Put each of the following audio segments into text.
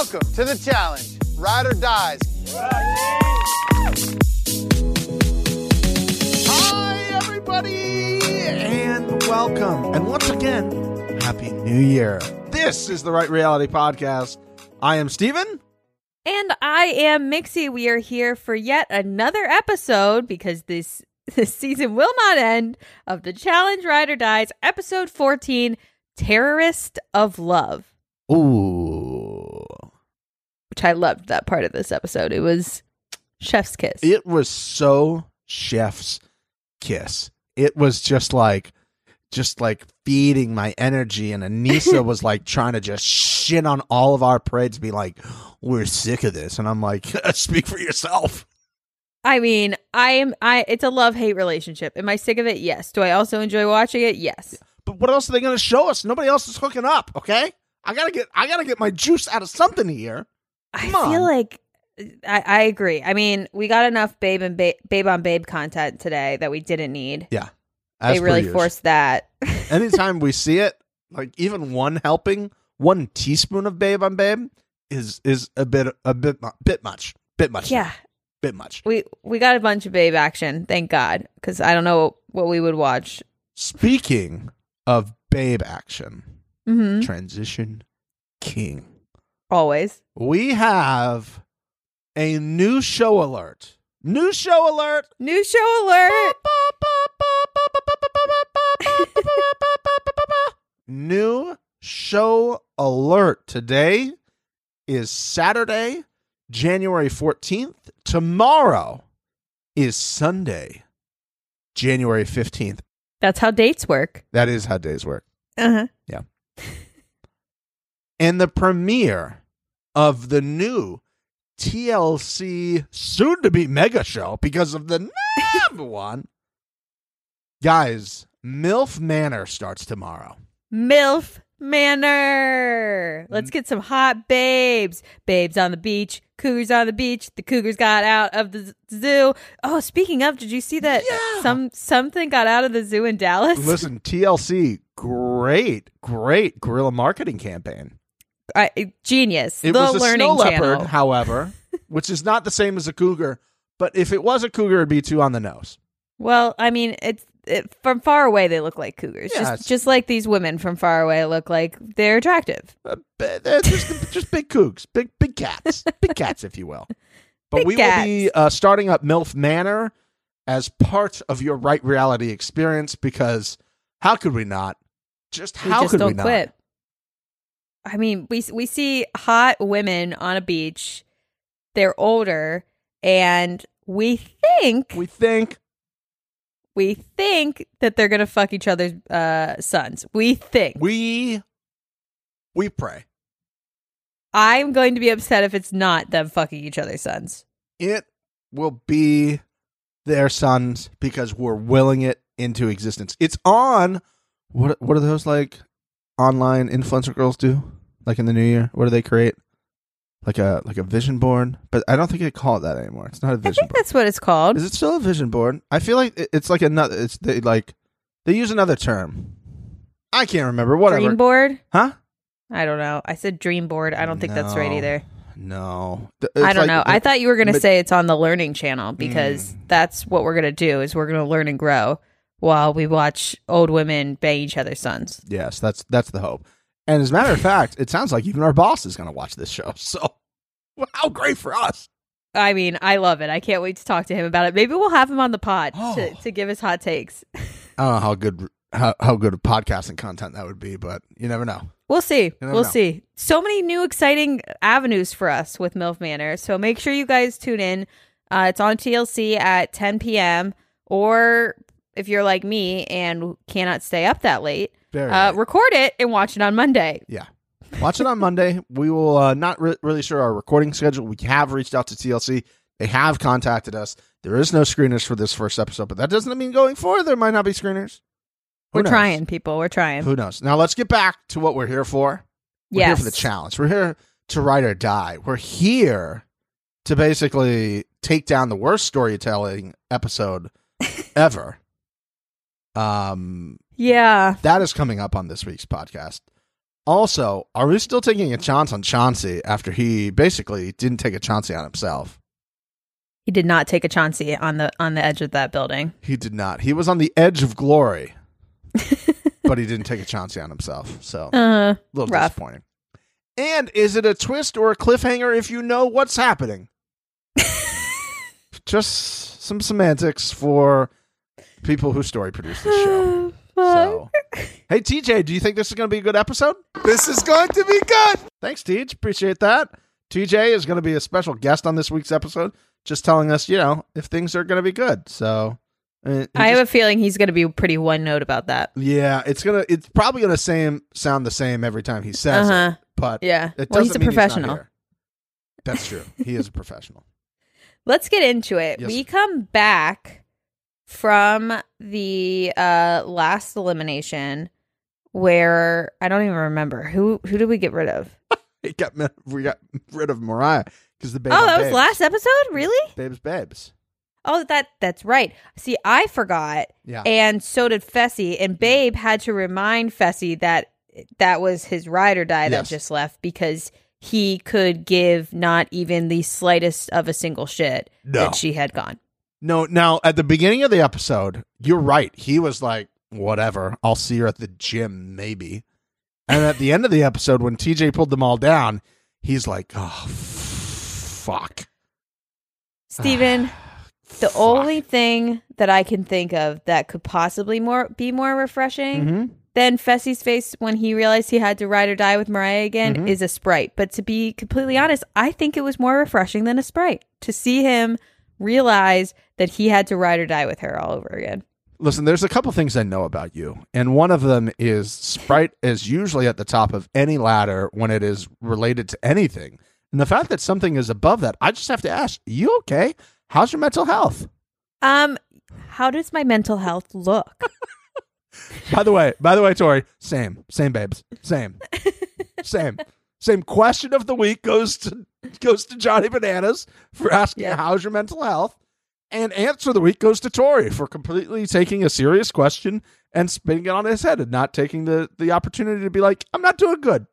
Welcome to the challenge. Ride or dies. Hi, everybody, and welcome. And once again, Happy New Year. This is the Right Reality Podcast. I am Steven. And I am Mixie. We are here for yet another episode because this this season will not end of the Challenge Ride or Dies, episode 14, Terrorist of Love. Ooh. Which I loved that part of this episode. It was Chef's Kiss. It was so chef's kiss. It was just like just like feeding my energy and Anissa was like trying to just shit on all of our parades be like we're sick of this and I'm like speak for yourself. I mean, I am I it's a love-hate relationship. Am I sick of it? Yes. Do I also enjoy watching it? Yes. But what else are they going to show us? Nobody else is hooking up, okay? I got to get I got to get my juice out of something here. I feel like I, I agree. I mean, we got enough babe and ba- babe on babe content today that we didn't need. Yeah. They really usual. forced that. Anytime we see it, like even one helping, one teaspoon of babe on babe is is a bit a bit bit much. Bit much. yeah, Bit much. we we got a bunch of babe action. Thank God, because I don't know what we would watch. Speaking of babe action, hmm transition king. Always. We have a new show alert. New show alert. New show alert. New show alert. Today is Saturday, January 14th. Tomorrow is Sunday, January 15th. That's how dates work. That is how days work. Uh huh. Yeah. and the premiere of the new TLC soon to be mega show because of the number one. Guys, MILF Manor starts tomorrow. MILF Manor. Let's mm. get some hot babes. Babes on the beach. Cougars on the beach. The cougars got out of the zoo. Oh, speaking of, did you see that Yeah. some something got out of the zoo in Dallas? Listen, TLC, great, great guerrilla marketing campaign. I, genius. It the was a learning snow leopard, channel. however, which is not the same as a cougar. But if it was a cougar, it'd be two on the nose. Well, I mean, it's it, from far away they look like cougars. Yeah, just just like these women from far away look like they're attractive. Uh, they're just, just big cougs, big big cats, big cats, if you will. But Big we will be uh, starting up MILF Manor as part of your right reality experience because how could we not? Just We how just could we not? quit. I mean, we we see hot women on a beach. They're older, and we think We think we think that they're gonna fuck each other's uh, sons. We think. we we pray I'm going to be upset if it's not them fucking each other's sons. it will be their sons because we're willing it into existence. It's on what what are those like online influencer girls do? Like in the new year? What do they create? Like a like a vision board? But I don't think they call it that anymore. It's not a vision I think board. that's what it's called. Is it still a vision board? I feel like it- it's like another it's they like they use another term. I can't remember. Whatever. Dream board. Huh? I don't know. I said dream board. I don't think that's right No. either. No. I don't know. I thought you were going to but- say it's on the learning channel because Mm. that's what we're going to do is we're going to learn and grow while we watch old women bang each other's sons. Yes, that's that's the hope. And as a matter of fact, it sounds like even our boss is going to watch this show. So, well, how great for us! I mean, I love it. I can't wait to talk to him about it. Maybe we'll have him on the pod to, Oh. to give us hot takes. I don't know how good how, how good of podcasting content that would be, but you never know. We'll see. We'll know. see. So many new exciting avenues for us with MILF Manor. So make sure you guys tune in. Uh, it's on TLC at 10 p.m. Or if you're like me and cannot stay up that late, Very. uh, record it and watch it on Monday. yeah, watch it on Monday. We will uh, not re- really sure our recording schedule. We have reached out to TLC. They have contacted us. There is no screeners for this first episode, but that doesn't mean going forward there might not be screeners. Who We're knows? trying, people. We're trying. Who knows? Now let's get back to what we're here for. We're yes. here for the challenge. We're here to ride or die. We're here to basically take down the worst storytelling episode ever. Um, Yeah. that is coming up on this week's podcast. Also, are we still taking a chance on Chauncey after he basically didn't take a Chauncey on himself? He did not take a Chauncey on the on the edge of that building. He did not. He was on the edge of glory, but he didn't take a Chauncey on himself. So Uh, a little rough. disappointing. And is it a twist or a cliffhanger if you know what's happening? Just some semantics for people who story produce this show. So, hey TJ, do you think this is going to be a good episode? This is going to be good. Thanks, TJ. Appreciate that. TJ is going to be a special guest on this week's episode, just telling us, you know, if things are going to be good. So, uh, he I have just- a feeling he's going to be pretty one note about that. yeah, it's gonna, it's probably gonna same sound the same every time he says Uh it, huh. but Yeah. it Well, he's a mean professional. here. That's true. He is a professional. Let's get into it. Yes. We come back from the uh last elimination where I don't even remember who who did we get rid of? He got we got rid of Moriah because the babe. oh, that was last episode? Really? Babes, babes. Oh, that that's right. See, I forgot Yeah. and so did Fessy and Babe had to remind Fessy that that was his ride or die Yes. that just left because he could give not even the slightest of a single shit No. that she had gone. No, now at the beginning of the episode, you're right. He was like, whatever, I'll see her at the gym, maybe. And at the end of the episode, when TJ pulled them all down, he's like, oh, fuck. Steven, the Fuck. only thing that I can think of that could possibly more be more refreshing Mhm. than Fessy's face when he realized he had to ride or die with Moriah again Mhm. is a sprite. But to be completely honest, I think it was more refreshing than a sprite to see him realize that he had to ride or die with her all over again. Listen, there's a couple things I know about you, and one of them is Sprite is usually at the top of any ladder when it is related to anything. And the fact that something is above that, I just have to ask, you okay? How's your mental health? Um, how does my mental health look? By the way, by the way, Tori, same, same, babes, same, same, same. Question of the week goes to goes to Johnny Bananas for asking Yeah. how's your mental health, and answer of the week goes to Tori for completely taking a serious question and spinning it on his head and not taking the the opportunity to be like, I'm not doing good.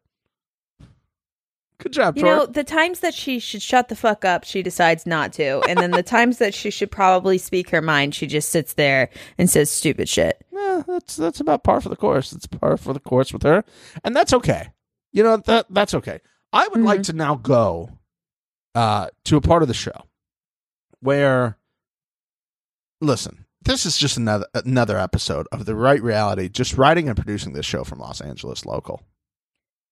Good job, You Tori. know, the times that she should shut the fuck up, she decides not to. And then the times that she should probably speak her mind, she just sits there and says stupid shit. Yeah, that's that's about par for the course. It's par for the course with her, and that's okay. You know that that's okay. I would like to now go uh, to a part of the show where, listen, this is just another another episode of the right reality. Just writing and producing this show from Los Angeles local.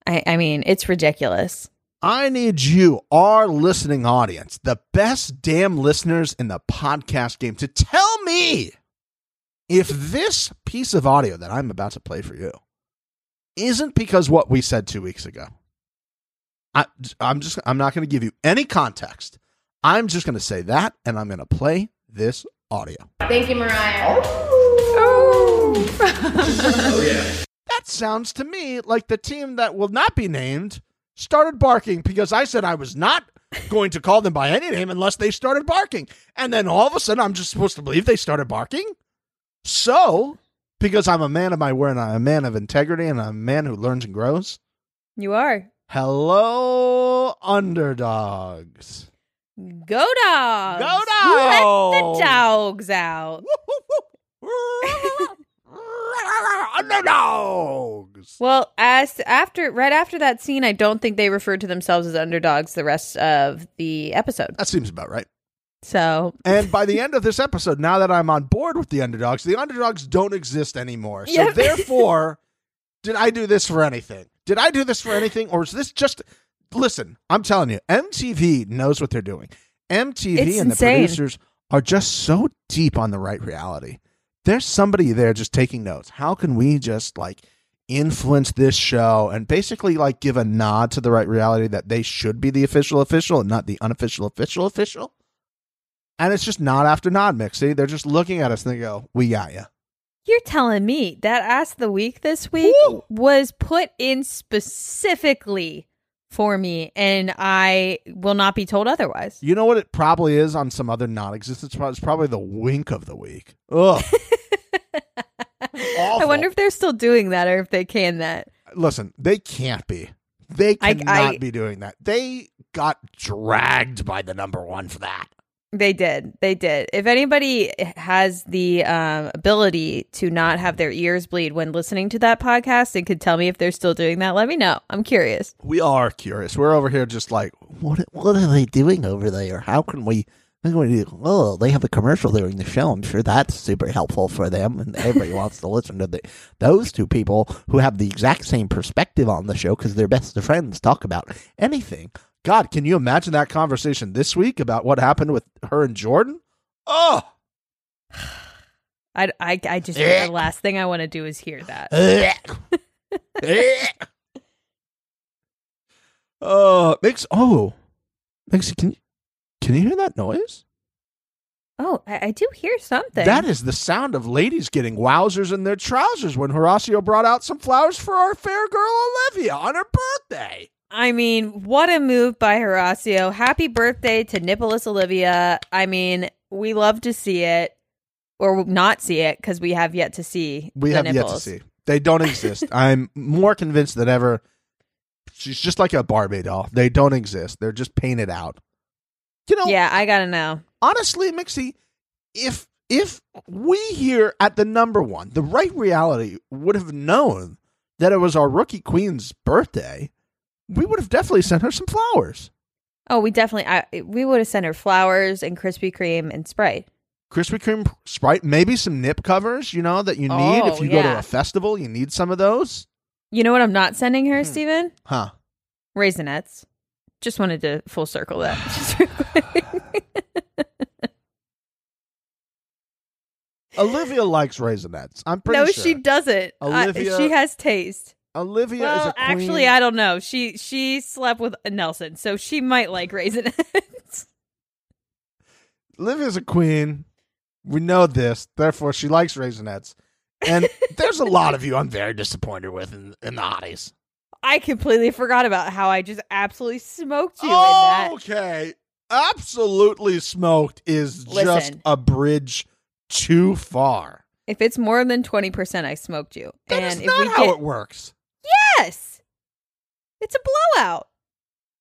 I, I mean, it's ridiculous. I need you, our listening audience, the best damn listeners in the podcast game, to tell me if this piece of audio that I'm about to play for you isn't because what we said two weeks ago. I, I'm just, I'm not going to give you any context. I'm just going to say that, and I'm going to play this audio. Thank you, Moriah. Oh. Oh, that sounds to me like the team that will not be named started barking because I said I was not going to call them by any name unless they started barking. And then all of a sudden, I'm just supposed to believe they started barking? So, because I'm a man of my word and I'm a man of integrity and I'm a man who learns and grows, You are. hello, underdogs. Go dogs. Go Let the dogs out. underdogs. Well, as after right after that scene, I don't think they referred to themselves as underdogs the rest of the episode. That seems about right. So And by the end of this episode, now that I'm on board with the underdogs, the underdogs don't exist anymore. So Yep. therefore, did I do this for anything? Did I do this for anything? Or is this just listen, I'm telling you, MTV knows what they're doing. MTV It's and insane. the producers are just so deep on the right reality. There's somebody there just taking notes. How can we just like influence this show and basically like give a nod to the right reality that they should be the official official and not the unofficial official official? And it's just nod after nod, Mixie. They're just looking at us and they go, "We got you." you're telling me that ass of the week this week Woo! was put in specifically for me, and I will not be told otherwise. You know what it probably is on some other non-existent spot? It's probably the wink of the week. Ugh. I wonder if they're still doing that or if they can that. listen, they can't be. They I- cannot I- be doing that. They got dragged by the number one for that. They did. They did. If anybody has the um, ability to not have their ears bleed when listening to that podcast and could tell me if they're still doing that, let me know. I'm curious. We are curious. We're over here just like, What what are they doing over there? How can we? how can we do- Oh, they have a commercial during the show. I'm sure that's super helpful for them, and everybody wants to listen to the, those two people who have the exact same perspective on the show because they're best of friends. Talk about anything. God, can you imagine that conversation this week about what happened with her and Jordan? Oh, I, I, I just, the last thing I want to do is hear that. uh, makes oh, makes can you can you hear that noise? Oh, I, I do hear something. That is the sound of ladies getting wowzers in their trousers when Horacio brought out some flowers for our fair girl Olivia on her birthday. I mean, what a move by Horacio. Happy birthday to Nicholas Olivia. I mean, we love to see it or not see it because we have yet to see We have nipples. yet to see. They don't exist. I'm more convinced than ever. She's just like a Barbie doll. They don't exist. They're just painted out. You know, Yeah, I gotta know. honestly, Mixie, if if we here at the number one, the right reality would have known that it was our rookie queen's birthday, we would have definitely sent her some flowers. Oh, we definitely. I, we would have sent her flowers and Krispy Kreme and Sprite. Krispy Kreme Sprite, maybe some nip covers, you know, that you need Oh, if you go to a festival. You need some of those, You know what? I'm not sending her, Hmm. Steven? huh? Raisinets. Just wanted to full circle that. Just real quick. Olivia likes raisinets. I'm pretty sure. no, sure. she doesn't. Olivia- she has taste. Olivia is Well, a queen. actually, I don't know. She she slept with Nelson, so she might like raisinets. Olivia's a queen. We know this, therefore she likes raisinets. And there's a lot of you I'm very disappointed with in, in the hotties. I completely forgot about how I just absolutely smoked you in that. Okay. Absolutely smoked is just a bridge too far. If it's more than twenty percent, I smoked you. That and is if not how get it works. Yes, it's a blowout.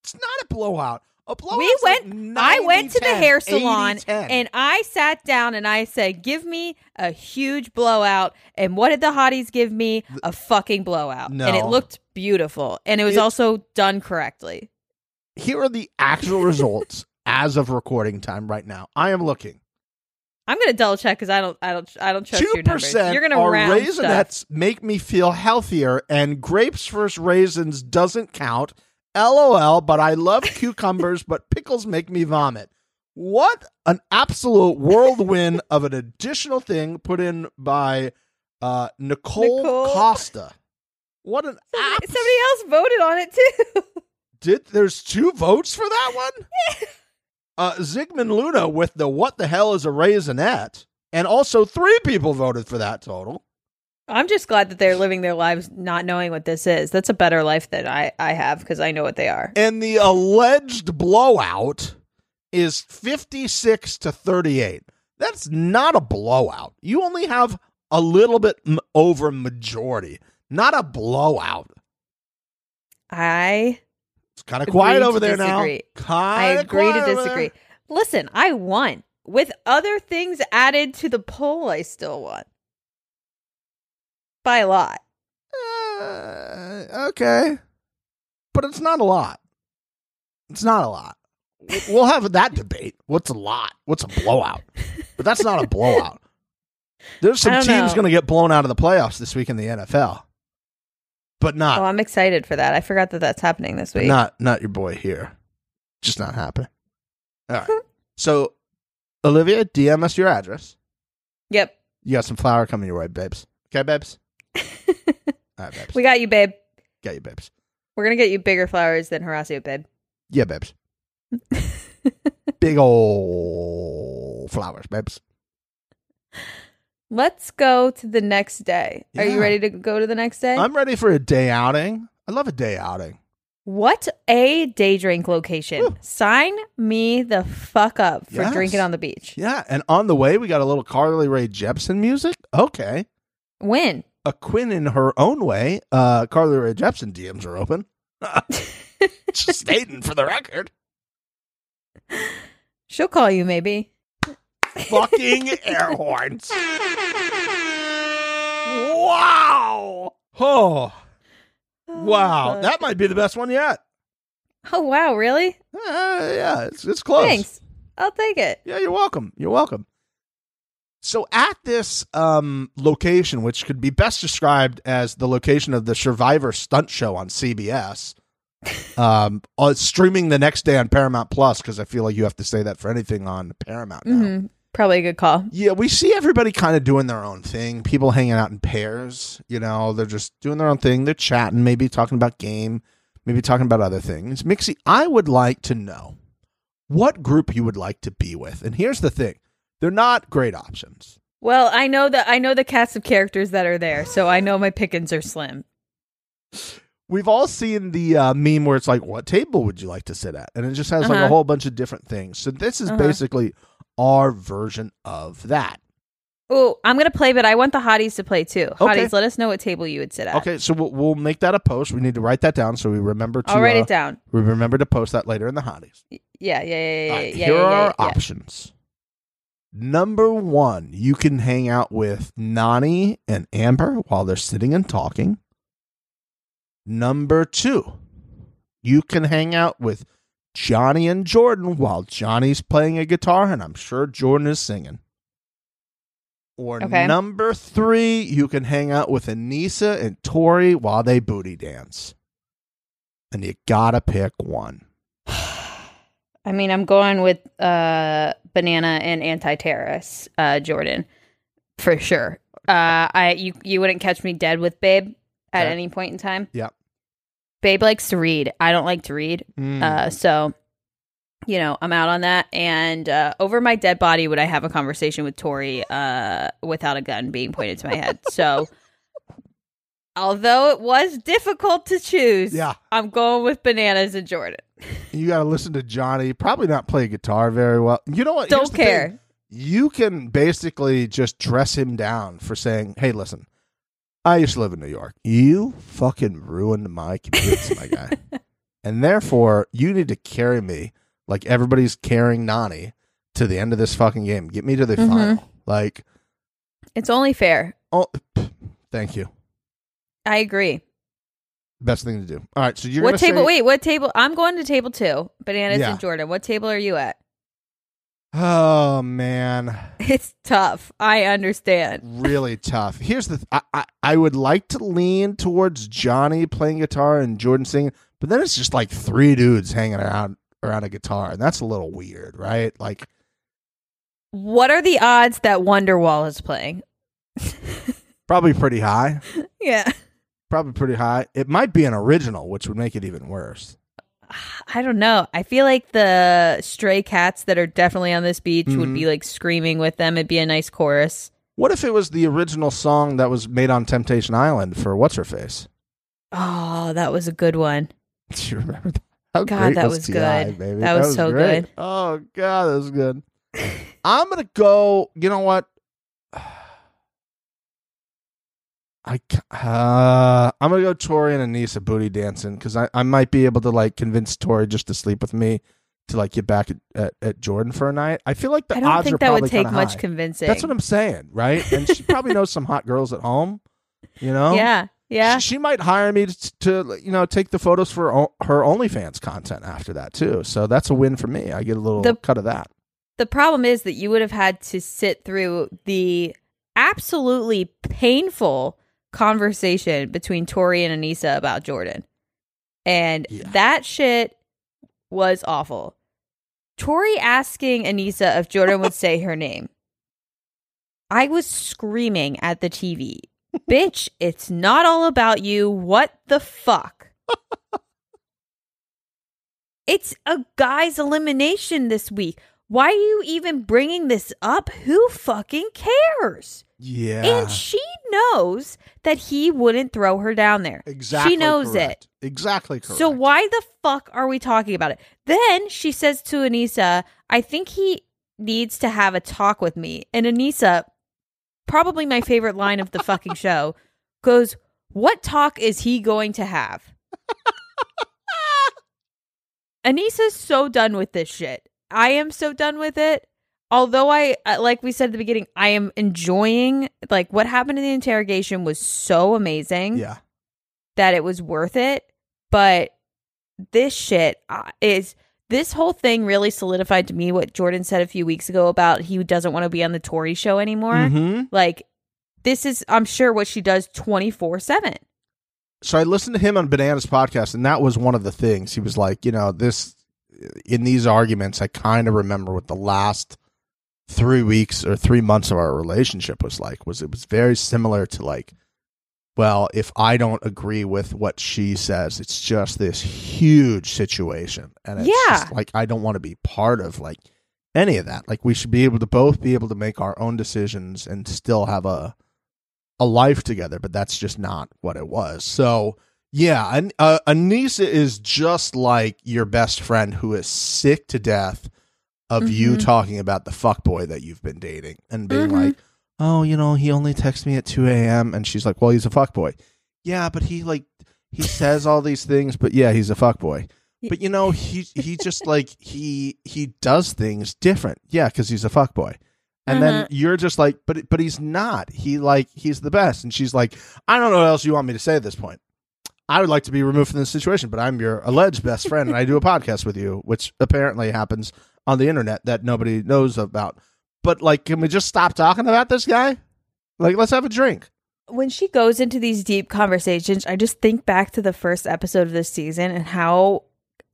It's not a blowout. A blowout. we went. I went to the hair salon and I sat down and I said, "Give me a huge blowout." And what did the hotties give me? A fucking blowout. And it looked beautiful, and it was It- also done correctly. here are the actual results as of recording time right now. I am looking. I'm gonna double check because I don't, I don't, I don't trust Two your numbers. You're gonna are round raisinets stuff. make me feel healthier, and grapes versus raisins doesn't count. LOL, but I love cucumbers, but pickles make me vomit. What an absolute whirlwind of an additional thing put in by uh, Nicole, Nicole. Costa. What an Somebody, abs- somebody else voted on it too. did there's two votes for that one? Uh Zygmunt Luna with the what the hell is a raisinette? And also three people voted for that total. I'm just glad that they're living their lives not knowing what this is. That's a better life than I, I have because I know what they are. And the alleged blowout is 56 to 38. That's not a blowout. You only have a little bit m- over majority, not a blowout. I It's kind of quiet over there disagree. now. I Kinda agree to disagree. Listen, I won. With other things added to the poll, I still won. By a lot. Uh, okay. But it's not a lot. It's not a lot. We'll have that debate. What's a lot? What's a blowout? But that's not a blowout. There's some teams going to get blown out of the playoffs this week in the NFL. But not Oh, I'm excited for that. I forgot that that's happening this week. not not your boy here. Just not happening. All right. so Olivia, DM us your address. Yep. You got some flour coming your way, babes. Okay, babes? All right, babes. we got you, babe. got you, babes. We're gonna get you bigger flowers than Horacio, babe. Yeah, babes. Big ol' flowers, babes. Let's go to the next day. Are you ready to go to the next day? I'm ready for a day outing. I love a day outing. what a day drink location. Sign me the fuck up for Yes. drinking on the beach. Yeah, and on the way we got a little Carly Rae Jepsen music. Okay. When? a Quinn in her own way. Uh, Carly Rae Jepsen DMs are open. Just stating for the record. She'll call you maybe. Fucking air horns. Wow. Oh, wow. That might be the best one yet. oh wow, really? Uh, yeah, it's it's close. Thanks. I'll take it. Yeah, you're welcome. You're welcome. So at this um, location, which could be best described as the location of the Survivor stunt show on CBS, um, uh, streaming the next day on Paramount Plus, because I feel like you have to say that for anything on Paramount now. hmm Probably a good call. Yeah, we see everybody kind of doing their own thing. People hanging out in pairs. You know, they're just doing their own thing. They're chatting, maybe talking about game, maybe talking about other things. Mixie, I would like to know what group you would like to be with. And here's the thing they're not great options. Well, I know that I know the cast of characters that are there, so I know my pickings are slim. We've all seen the uh, meme where it's like, what table would you like to sit at? And it just has like a Uh-huh. whole bunch of different things. So this is Uh-huh. basically our version of that. Oh, I'm gonna play, but I want the hotties to play too. Okay. Hotties, let us know what table you would sit at. Okay, so we'll, we'll make that a post. We need to write that down so we remember to I'll write uh, it down. we remember to post that later in the hotties. Yeah, yeah, yeah, yeah, right, yeah, here yeah, are yeah, our options. Number one, you can hang out with Nany and Amber while they're sitting and talking. Number two, you can hang out with Johnny and Jordan while Johnny's playing a guitar, and I'm sure Jordan is singing. Or Okay. number three, you can hang out with Anissa and Tori while they booty dance. And you gotta pick one. I mean, I'm going with uh, banana and anti-terrorist uh, Jordan for sure. Uh, I you you wouldn't catch me dead with Babe at Okay. any point in time. Yep. Babe likes to read. I don't like to read. Mm. Uh, so, you know, I'm out on that. And uh, over my dead body, would I have a conversation with Tori uh, without a gun being pointed to my head? So, although it was difficult to choose, Yeah. I'm going with bananas and Jordan. You got to listen to Johnny. Probably not play guitar very well. You know what? Don't thing. care. You can basically just dress him down for saying, "Hey, listen, I used to live in New York. You fucking ruined my commutes, my guy, and therefore you need to carry me like everybody's carrying Nany to the end of this fucking game. Get me to the Mhm. final. Like, It's only fair. oh, pff, thank you. I agree. Best thing to do. All right, so you're what gonna table? say- Wait, what table? I'm going to table two. Bananas Yeah. and Jordan. What table are you at? Oh man. It's tough. I understand. really tough. Here's the th- I, I I would like to lean towards Johnny playing guitar and Jordan singing, but then it's just like three dudes hanging around around a guitar, and that's a little weird, right? Like What are the odds that Wonderwall is playing? probably pretty high. yeah. Probably pretty high. It might be an original, which would make it even worse. I don't know. I feel like the stray cats that are definitely on this beach would Mhm. be like screaming with them. It'd be a nice chorus. What if it was the original song that was made on Temptation Island for What's Her Face? Oh, that was a good one. Do you remember that? How God, that was, was T.I., good. baby? That was so great. good. Oh god, that was good. I'm gonna go. You know what? I uh, I'm gonna go Tori and Anissa booty dancing because I, I might be able to like convince Tori just to sleep with me to like get back at, at, at Jordan for a night. I feel like the I don't odds are think that would take much high. convincing. That's what I'm saying, right? And she probably knows some hot girls at home. You know, Yeah. Yeah. She, she might hire me to, to you know take the photos for o- her OnlyFans content after that too. So that's a win for me. I get a little The- cut of that. The problem is that you would have had to sit through the absolutely painful conversation between Tori and Anissa about Jordan. And Yeah. that shit was awful. Tori asking Anissa if Jordan would say her name. I was screaming at the TV. Bitch, it's not all about you. What the fuck? it's a guy's elimination this week. Why are you even bringing this up? Who fucking cares? Yeah, And she knows that he wouldn't throw her down there. exactly. She knows correct. it. Exactly correct. So why the fuck are we talking about it? Then she says to Anissa, I think he needs to have a talk with me. And Anissa, probably my favorite line of the fucking show, goes, What talk is he going to have? Anissa's so done with this shit. I am so done with it. Although I, uh, like we said at the beginning, I am enjoying, like, what happened in the interrogation was so amazing Yeah. that it was worth it. But this shit uh, is this whole thing really solidified to me what Jordan said a few weeks ago about he doesn't want to be on the Tori show anymore. hmm Like, this is, I'm sure, what she does 24 7. So I listened to him on Bananas podcast, and that was one of the things. He was like, you know, this in these arguments, I kind of remember what the last three weeks or three months of our relationship was like. Was it was very similar to like, well, if I don't agree with what she says, it's just this huge situation, and it's Yeah. just like I don't want to be part of like any of that. Like we should be able to both be able to make our own decisions and still have a a life together, but that's just not what it was. So yeah, An- uh, Anissa is just like your best friend who is sick to death of you Mhm. talking about the fuckboy that you've been dating and being Mhm. like, oh, you know, he only texts me at two a.m. and she's like, well, he's a fuckboy. Yeah, but he like he says all these things, but yeah, he's a fuckboy. Y- But you know, he he just like he he does things different. Yeah, because he's a fuckboy. And then Mhm. you're just like, but but he's not. He like he's the best. And she's like, I don't know what else you want me to say at this point. I would like to be removed from this situation, but I'm your alleged best friend, and I do a podcast with you, which apparently happens on the internet that nobody knows about. But like, can we just stop talking about this guy? Like, let's have a drink. when she goes into these deep conversations, I just think back to the first episode of this season and how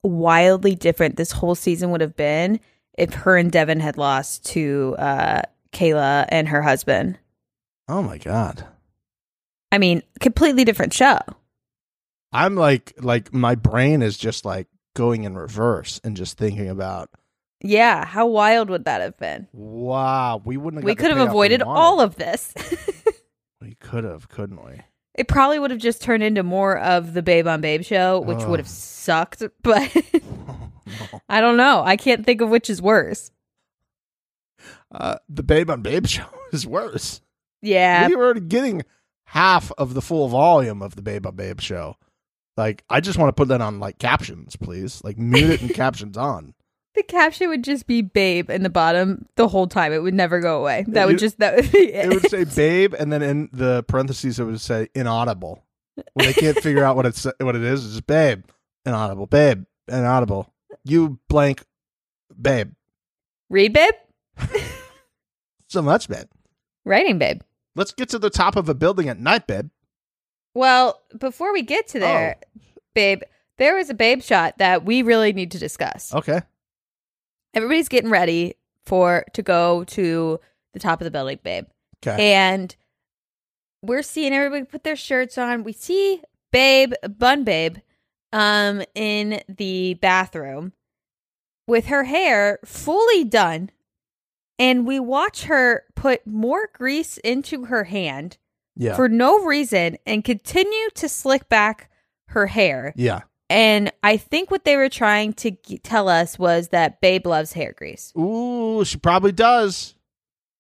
wildly different this whole season would have been if her and Devin had lost to uh, Kayla and her husband. Oh my god. I mean, completely different show. I'm like like my brain is just like going in reverse and just thinking about Yeah, how wild would that have been? wow, we wouldn't have We could have avoided all of this. we could have, couldn't we? it probably would have just turned into more of the Babe on Babe show, which would have sucked, but no. I don't know. I can't think of which is worse. Uh, the Babe on Babe show is worse. Yeah. We were already getting half of the full volume of the Babe on Babe show. Like, I just want to put that on like captions, please. Like, mute it and captions on. The caption would just be "babe" in the bottom the whole time. It would never go away. That would just that would be it. It would say "babe" and then in the parentheses it would say "inaudible." When they can't figure out what it's what it is, it's just "babe," inaudible, babe, inaudible. You blank, babe. Read, babe. So much, babe. Writing, babe. Let's get to the top of a building at night, babe. Well, before we get to there, Oh. babe, there was a babe shot that we really need to discuss. Okay. Everybody's getting ready for to go to the top of the building, babe. Okay. And we're seeing everybody put their shirts on. We see Babe, Bun Babe, um, in the bathroom with her hair fully done. And we watch her put more grease into her hand yeah. for no reason and continue to slick back her hair. yeah. And I think what they were trying to g- tell us was that Babe loves hair grease. Ooh, she probably does.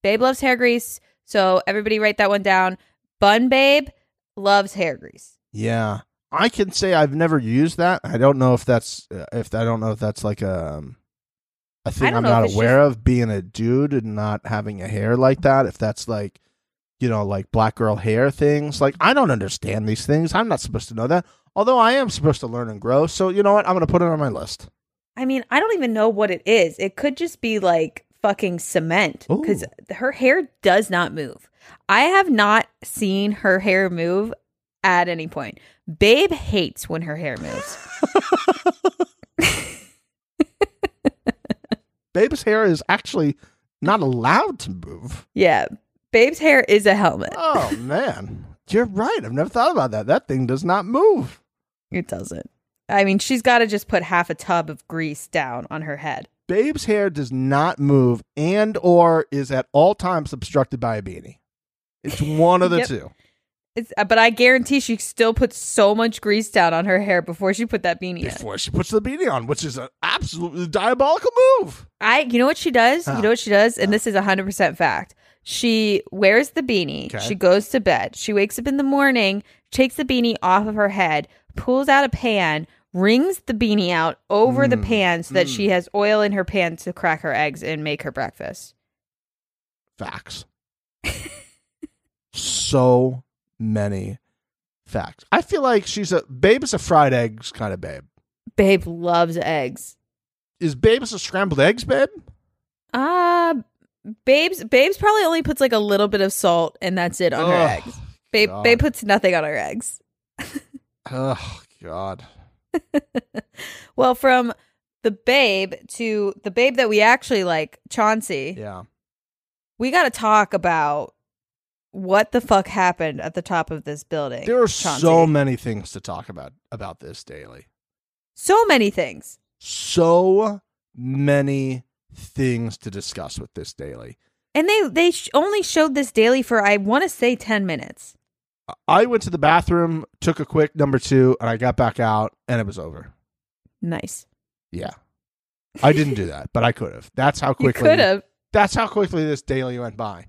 Babe loves hair grease. So everybody write that one down. Bun Babe loves hair grease. Yeah. I can say I've never used that. I don't know if that's uh, if I don't know if that's like a um, a thing I'm not aware of being a dude and not having a hair like that. If that's like you know like black girl hair things. Like I don't understand these things. I'm not supposed to know that. Although I am supposed to learn and grow. So you know what? I'm going to put it on my list. I mean, I don't even know what it is. It could just be like fucking cement because her hair does not move. I have not seen her hair move at any point. Babe hates when her hair moves. Babe's hair is actually not allowed to move. yeah. Babe's hair is a helmet. Oh man. You're right. I've never thought about that. That thing does not move. It doesn't. I mean, she's got to just put half a tub of grease down on her head. Babe's hair does not move and or is at all times obstructed by a beanie. It's one of the Yep. two. It's, uh, but I guarantee she still puts so much grease down on her hair before she put that beanie. Before she puts the beanie on, which is an absolutely diabolical move. I, you know what she does? You know what she does? And this is 100% fact. She wears the beanie. Okay. She goes to bed. She wakes up in the morning, takes the beanie off of her head, pulls out a pan, wrings the beanie out over the Mm, pan so that mm. she has oil in her pan to crack her eggs and make her breakfast. Facts. so many facts. I feel like she's a babe is a fried eggs kind of babe. Babe loves eggs. Is babe is a scrambled eggs babe? Uh Babes Babes probably only puts like a little bit of salt and that's it on her eggs. Babe God. Babe puts nothing on her eggs. Oh God. Well, from the babe to the babe that we actually like, Chauncey, Yeah. we got to talk about what the fuck happened at the top of this building. There are Chauncey. so many things to talk about about this daily. so many things. So many things to discuss with this daily. And they they sh- only showed this daily for I want to say 10 minutes. I went to the bathroom, took a quick number two, and I got back out, and it was over. Nice. Yeah, I didn't do that, but I could have. That's how quickly. could have. That's how quickly this daily went by.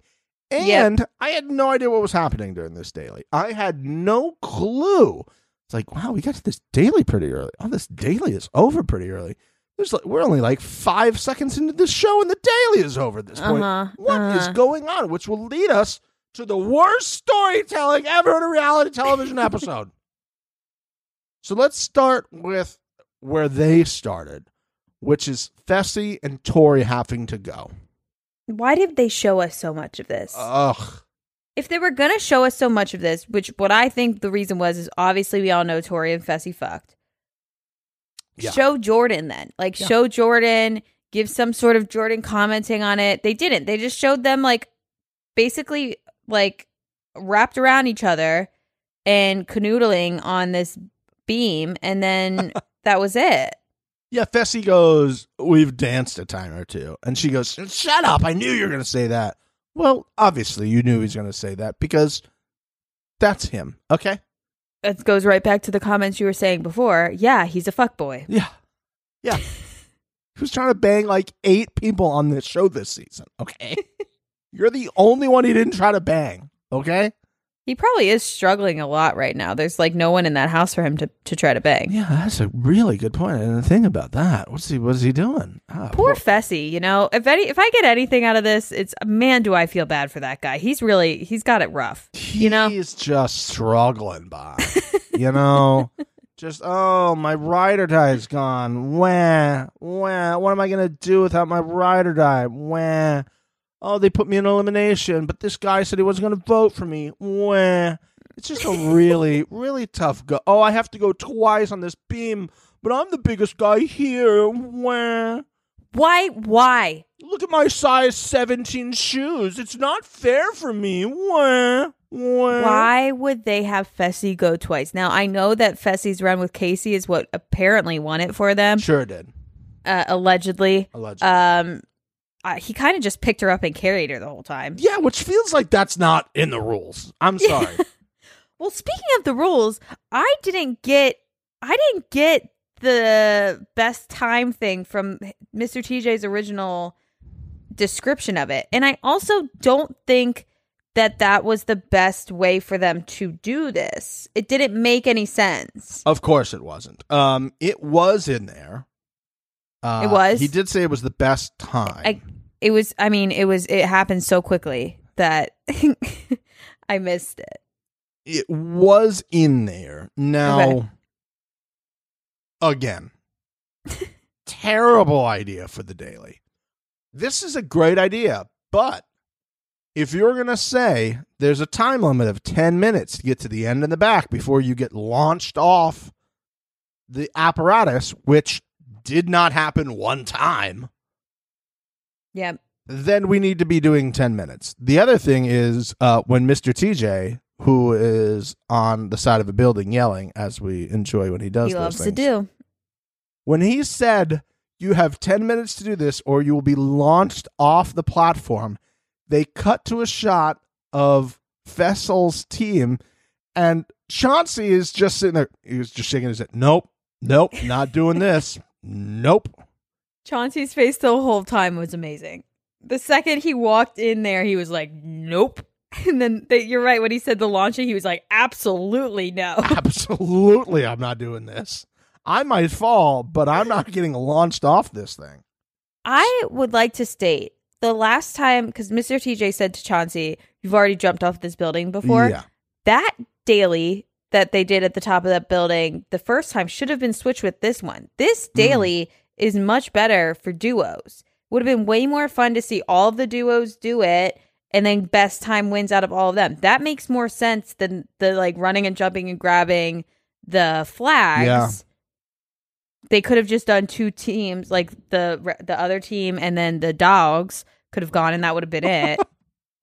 Yep. And I had no idea what was happening during this daily. I had no clue. It's like, wow, we got to this daily pretty early. Oh, this daily is over pretty early. There's like, we're only like five seconds into this show, and the daily is over at this point. Uh-huh. What is uh-huh. going on? Which will lead us to the worst storytelling ever in a reality television episode. so let's start with where they started, which is Fessy and Tori having to go. Why did they show us so much of this? Ugh. if they were gonna show us so much of this, which what I think the reason was is obviously we all know Tori and Fessy fucked. Yeah. Show Jordan then. Like Yeah. show Jordan, give some sort of Jordan commenting on it. They didn't. They just showed them like basically like wrapped around each other and canoodling on this beam and then that was it. Yeah, Fessy goes, We've danced a time or two. And she goes, Shut up. I knew you were going to say that. Well, obviously, you knew he was going to say that because that's him. Okay? That goes right back to the comments you were saying before. Yeah, he's a fuck boy. Yeah. Yeah. he was trying to bang like eight people on this show this season. Okay? You're the only one he didn't try to bang. Okay? He probably is struggling a lot right now. There's like no one in that house for him to, to try to bang. Yeah, that's a really good point. I didn't think about that. What's he what is he doing? Ah, Poor Fessy, you know. If any if I get anything out of this, it's man, do I feel bad for that guy. He's really he's got it rough. you know? He's just struggling by. you know? Just oh my ride or die is gone. Wah wah. What am I gonna do without my ride or die? Wah. Oh, they put me in elimination, but this guy said he wasn't gonna vote for me. Wah. It's just a really, really tough go. Oh, I have to go twice on this beam, but I'm the biggest guy here. Wah. Why why? Look at my size 17 shoes. It's not fair for me. Wah, wah. Why would they have Fessy go twice? Now I know that Fessy's run with Kaycee is what apparently won it for them, Sure did. uh, allegedly. Allegedly. Um, uh, he kind of just picked her up and carried her the whole time. yeah, which feels like that's not in the rules. I'm sorry. Well, speaking of the rules, I didn't get I didn't get the best time thing from Mr. TJ's original description of it. And I also don't think that that was the best way for them to do this. It didn't make any sense. of course it wasn't. Um, it was in there. Uh, It was? He did say it was the best time. I it was I mean, it was it happened so quickly that I missed it. it was in there. Now, Okay. again, terrible idea for the daily. This is a great idea, but if you're going to say there's a time limit of 10 minutes to get to the end and the back before you get launched off the apparatus, which did not happen one time, Yeah. then we need to be doing 10 minutes. The other thing is uh, when Mr. TJ, who is on the side of a building yelling, as we enjoy when he does He loves to do. when he said, You have 10 minutes to do this or you will be launched off the platform, they cut to a shot of Fessel's team And Chauncey is just sitting there. He was just shaking his head. Nope. Nope. Not doing this. Nope. Chauncey's face the whole time was amazing. The second he walked in there, he was like, "Nope." And then they, you're right when he said the launching, he was like, "Absolutely no." Absolutely, I'm not doing this. I might fall, but I'm not getting launched off this thing. I would like to state the last time because Mr. TJ said to Chauncey, "You've already jumped off this building before." Yeah. That daily that they did at the top of that building the first time should have been switched with this one. This Mm. daily is much better for duos. Would have been way more fun to see all of the duos do it and then best time wins out of all of them. That makes more sense than the like running and jumping and grabbing the flags. Yeah. They could have just done two teams, like the the other team and then the dogs could have gone and that would have been it.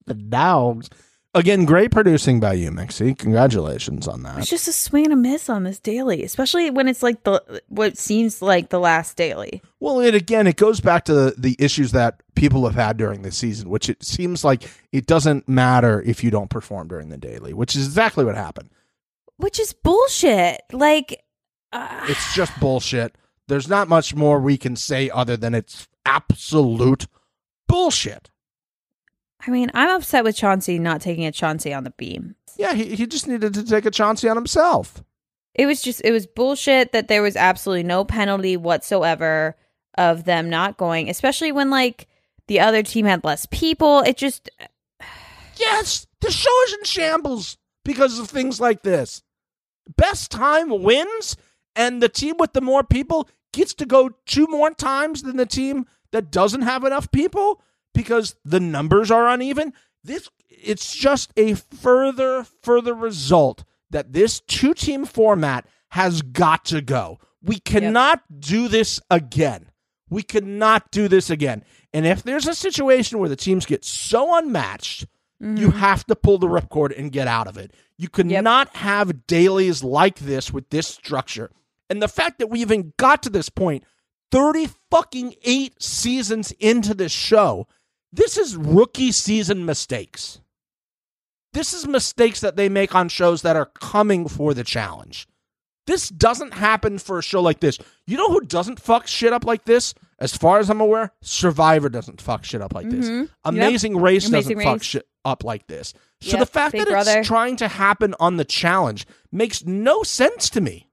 The dogs. Again, great producing by you, Mixie. Congratulations on that. It's just a swing and a miss on this daily, especially when it's like the what seems like the last daily. Well, it again, it goes back to the, the issues that people have had during the season, which it seems like it doesn't matter if you don't perform during the daily, which is exactly what happened. Which is bullshit. Like uh, It's just bullshit. There's not much more we can say other than it's absolute bullshit. I mean, I'm upset with Chauncey not taking a Chauncey on the beam. Yeah, he, he just needed to take a Chauncey on himself. It was just it was bullshit that there was absolutely no penalty whatsoever of them not going, especially when like the other team had less people. It just Yes, the show is in shambles because of things like this. Best time wins, and the team with the more people gets to go two more times than the team that doesn't have enough people because the numbers are uneven. This it's just a further further result that this two team format has got to go. We cannot do this again. We cannot do this again. And if there's a situation where the teams get so unmatched, you mm-hmm. have to pull the ripcord and get out of it. You cannot have dailies like this with this structure. And the fact that we even got to this point, 30 fucking 8 seasons into this show, this is rookie season mistakes. This is mistakes that they make on shows that are coming for the challenge. This doesn't happen for a show like this. You know who doesn't fuck shit up like this? As far as I'm aware, Survivor doesn't fuck shit up like Mhm. this. Yep. Amazing Race Amazing doesn't fuck shit up like this. So Yep. the fact Big that Brother. it's trying to happen on the challenge makes no sense to me.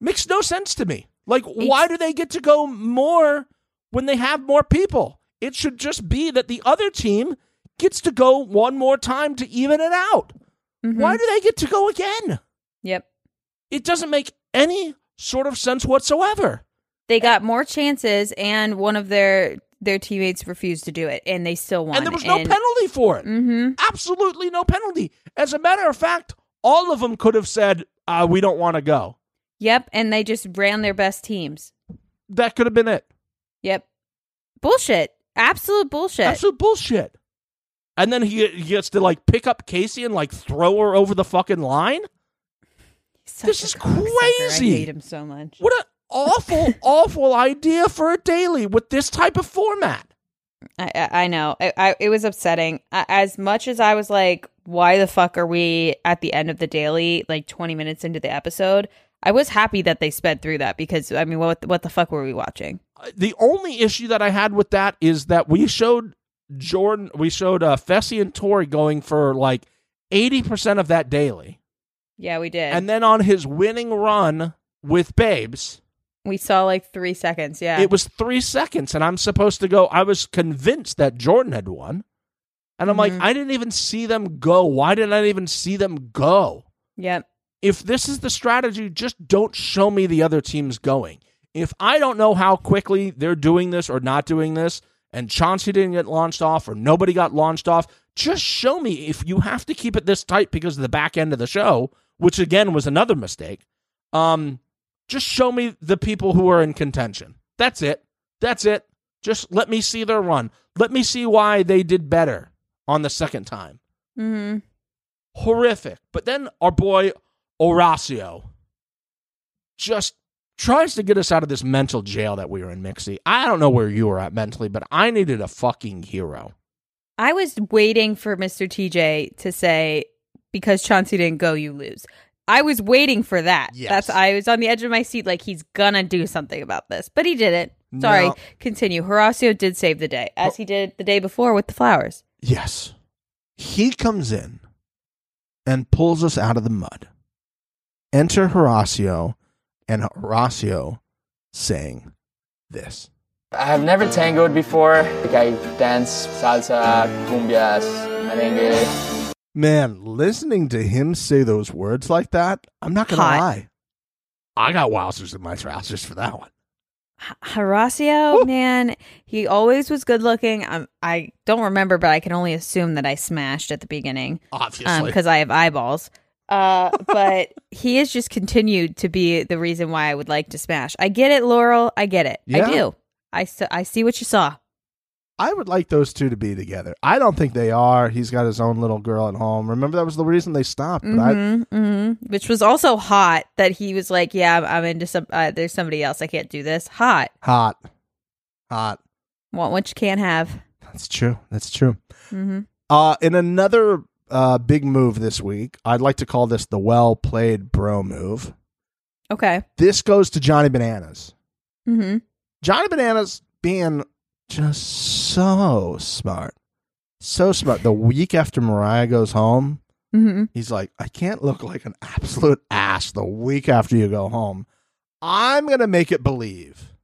Makes no sense to me. Like, why do they get to go more when they have more people? It should just be that the other team gets to go one more time to even it out. Mhm. Why do they get to go again? Yep. It doesn't make any sort of sense whatsoever. They got more chances, and one of their their teammates refused to do it, and they still won. And there was no penalty for it. Mm-hmm. Absolutely no penalty. As a matter of fact, all of them could have said, uh, we don't want to go. Yep, and they just ran their best teams. That could have been it. Yep. Bullshit. Absolute bullshit. Absolute bullshit. And then he, he gets to like pick up Kaycee and like throw her over the fucking line. This is crazy. I hate him so much. What an awful, awful idea for a daily with this type of format. I, I, I know. I, I, it was upsetting. As much as I was like, why the fuck are we at the end of the daily, like 20 minutes into the episode? I was happy that they sped through that because, I mean, what, what the fuck were we watching? The only issue that I had with that is that we showed Jordan, we showed uh, Fessy and Tori going for like 80% of that daily. Yeah, we did. And then on his winning run with Babes, we saw like three seconds. Yeah. it was three seconds. And I'm supposed to go, I was convinced that Jordan had won. And I'm like, Mhm. I didn't even see them go. Why didn't I even see them go? yep. If this is the strategy, just don't show me the other teams going. If I don't know how quickly they're doing this or not doing this, and Chauncey didn't get launched off or nobody got launched off, just show me if you have to keep it this tight because of the back end of the show, which again was another mistake. Um, just show me the people who are in contention. That's it. That's it. Just let me see their run. Let me see why they did better on the second time Mm-hmm. horrific. But then our boy Horacio just tries to get us out of this mental jail that we were in, Mixie. I don't know where you were at mentally, but I needed a fucking hero. I was waiting for Mr. TJ to say, because Chauncey didn't go, you lose. I was waiting for that. Yes. That's I was on the edge of my seat, like he's gonna do something about this, but he didn't. Sorry, No. continue. Horacio did save the day, as he did the day before with the flowers. Yes. He comes in and pulls us out of the mud. Enter Horacio, and Horacio saying this. I have never tangoed before. Like I dance salsa, cumbias, merengue. Man, listening to him say those words like that, I'm not gonna Hot. lie. I got wowzers in my trousers for that one. H- Horacio, man, he always was good looking. Um, I don't remember, but I can only assume that I smashed at the beginning Obviously. because I have eyeballs. Uh, but he has just continued to be the reason why I would like to smash. I get it, Laurel. I get it. Yeah. I do. I see what you saw. I would like those two to be together. I don't think they are. He's got his own little girl at home. Remember that was the reason they stopped. But I, hmm hmm Which was also hot that he was like, "Yeah, I'm, I'm into some. Uh, there's somebody else. I can't do this." Hot. hot, hot. Want what you can't have. That's true. That's true. hmm Uh, in another uh, big move this week, I'd like to call this the well played bro move. Okay. This goes to Johnny Bananas. Mm-hmm. Johnny Bananas being just so smart. So smart. The week after Moriah goes home, mm-hmm. he's like, I can't look like an absolute ass the week after you go home. I'm going to make it believe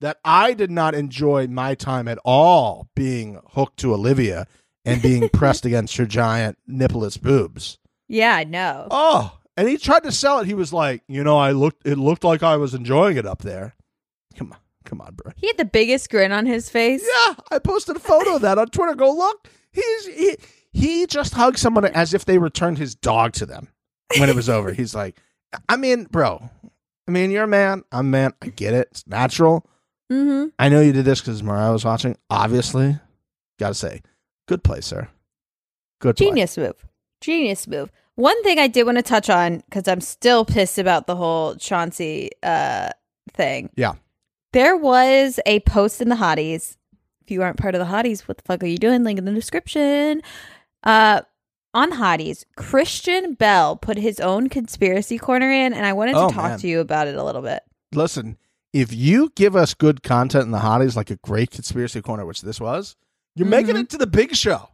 that I did not enjoy my time at all being hooked to Olivia and being pressed against her giant nippleless boobs. Yeah, I know. Oh, and he tried to sell it. He was like, you know, I looked. It looked like I was enjoying it up there. Come on, come on, bro. He had the biggest grin on his face. Yeah, I posted a photo of that on Twitter. Go look. He's he, he just hugged someone as if they returned his dog to them when it was over. He's like, I mean, bro. I mean, you're a man. I'm a man. I get it. It's natural. hmm I know you did this because Moriah was watching. Obviously, gotta say, good play, sir. Good play. Genius move. Genius move. One thing I did want to touch on because I'm still pissed about the whole Chauncey uh, thing. Yeah. There was a post in the Hotties. If you aren't part of the Hotties, what the fuck are you doing? Link in the description. Uh, on Hotties, Christian Bell put his own conspiracy corner in, and I wanted to Oh, talk man. to you about it a little bit. Listen, if you give us good content in the hotties, like a great conspiracy corner, which this was, you're making Mhm. it to the big show.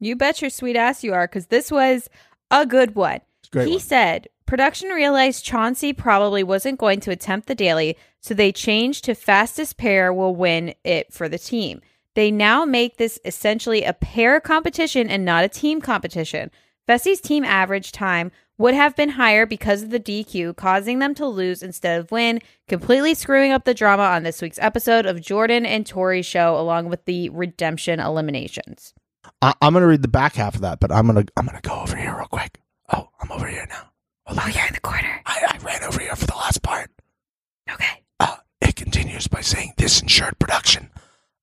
You bet your sweet ass you are, because this was a good one. A he one. said production realized Chauncey probably wasn't going to attempt the daily, so they changed to fastest pair will win it for the team. They now make this essentially a pair competition and not a team competition. Fessy's team average time would have been higher because of the DQ, causing them to lose instead of win, completely screwing up the drama on this week's episode of Jordan and Tori's show, along with the redemption eliminations. I, I'm gonna read the back half of that, but I'm gonna I'm gonna go over here real quick. Oh, I'm over here now. Hold on. Oh, you're in the corner. I, I ran over here for the last part. Okay. Uh, it continues by saying this ensured production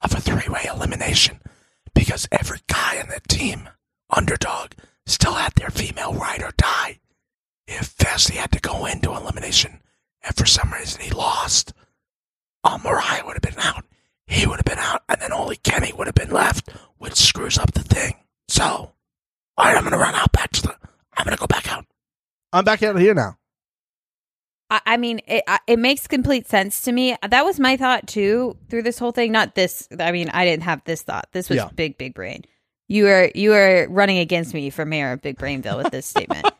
of a three-way elimination because every guy in the team, underdog, still had their female ride or die. If Fessy had to go into elimination and for some reason he lost, uh, Moriah would have been out. He would have been out, and then only Kenny would have been left, which screws up the thing. So, all right, I'm gonna run out back to the. I'm gonna go back out. I'm back out of here now. I, I mean, it, I- it makes complete sense to me. That was my thought too through this whole thing. Not this. I mean, I didn't have this thought. This was Yeah. big, big brain. You are you are running against me for mayor of Big Brainville with this statement.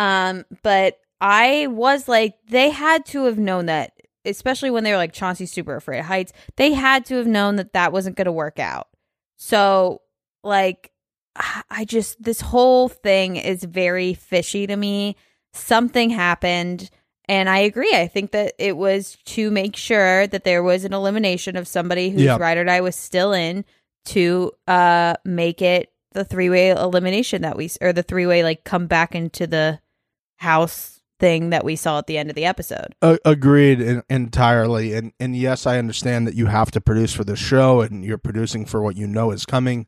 Um, but I was like, they had to have known that, especially when they were like Chauncey's super afraid of heights. They had to have known that that wasn't going to work out. So, like, I just this whole thing is very fishy to me. Something happened. And I agree. I think that it was to make sure that there was an elimination of somebody whose Yeah. ride or die was still in to uh make it the three way elimination that we or the three way like come back into the house thing that we saw at the end of the episode. A- agreed en- entirely. And and yes i understand that you have to produce for the show and you're producing for what you know is coming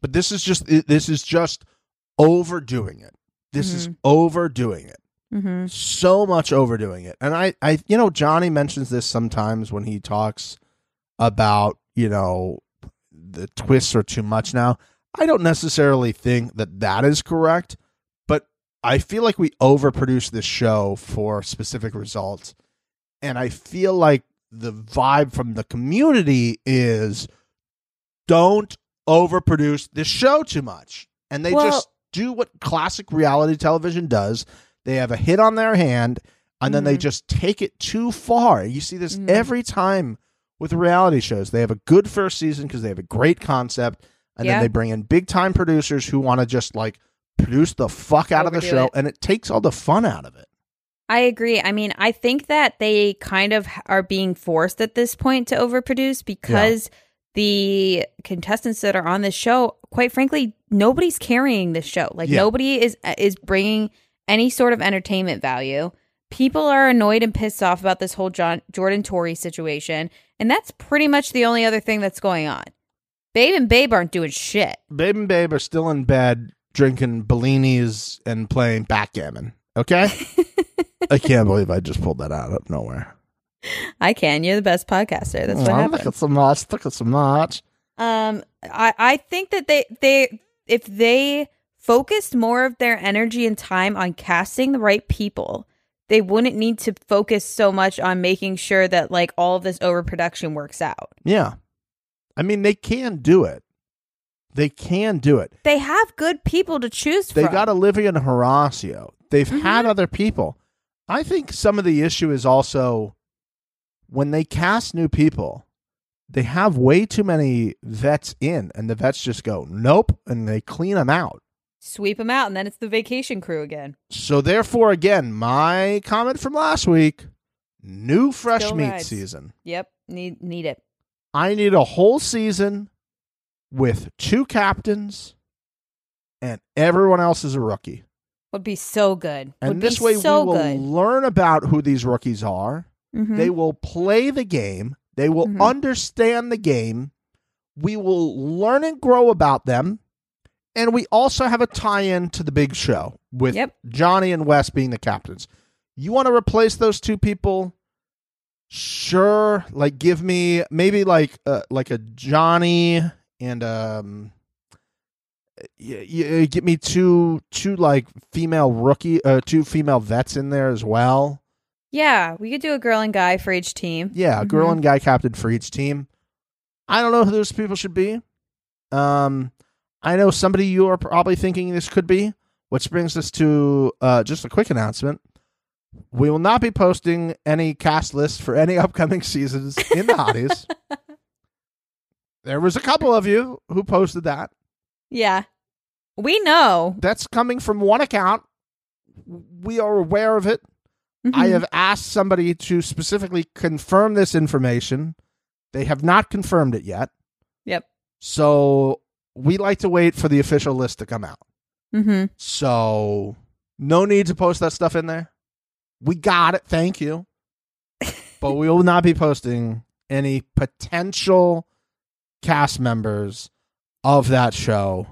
but this is just this is just overdoing it. This is overdoing it. Mm-hmm. so much overdoing it. And i i you know johnny mentions this sometimes when he talks about you know the twists are too much now. I don't necessarily think that that is correct I feel like we overproduce this show for specific results. And I feel like the vibe from the community is don't overproduce this show too much. And they Well- just do what classic reality television does. They have a hit on their hand and then they Mhm. just take it too far. You see this Mhm. every time with reality shows. They have a good first season because they have a great concept and Yeah. then they bring in big time producers who want to just like produce the fuck out of the show it. and it takes all the fun out of it. I agree. I mean, I think that they kind of are being forced at this point to overproduce because the contestants that are on this show, quite frankly, nobody's carrying this show. Like Yeah. nobody is uh, is bringing any sort of entertainment value. People are annoyed and pissed off about this whole John Jordan Tori situation, and that's pretty much the only other thing that's going on. Babe and Babe aren't doing shit. Babe and Babe are still in bed drinking Bellinis and playing backgammon. Okay? I can't believe I just pulled that out of nowhere. I can. You're the best podcaster. That's what happened. Look at so much. Look at so much. Um, I I think that they they if they focused more of their energy and time on casting the right people, they wouldn't need to focus so much on making sure that like all of this overproduction works out. Yeah. I mean, they can do it. They can do it. They have good people to choose They from. They got Olivia and Horacio. They've mm-hmm. had other people. I think some of the issue is also when they cast new people, they have way too many vets in, and the vets just go, nope, and they clean them out. sweep them out, and then it's the vacation crew again. So, therefore, again, my comment from last week new fresh Still meat rides. season. Yep, need need it. I need a whole season with two captains, and everyone else is a rookie. Would be so good. And Would this be way, so we will good. learn about who these rookies are. Mhm. They will play the game. They will Mhm. understand the game. We will learn and grow about them. And we also have a tie in to the big show with Yep. Johnny and Wes being the captains. You want to replace those two people? Sure. Like, give me maybe like uh, like a Johnny and um, you, you get me two two like female rookie uh two female vets in there as well. yeah, we could do a girl and guy for each team. Yeah, a girl and guy captain for each team. I don't know who those people should be. Um, I know somebody you are probably thinking this could be, which brings us to uh, just a quick announcement. We will not be posting any cast lists for any upcoming seasons in the hotties. there was a couple of you who posted that. Yeah, we know. That's coming from one account. We are aware of it. I Mhm. have asked somebody to specifically confirm this information. They have not confirmed it yet. Yep. So we like to wait for the official list to come out. Mm-hmm. So no need to post that stuff in there. We got it. Thank you. but we will not be posting any potential cast members of that show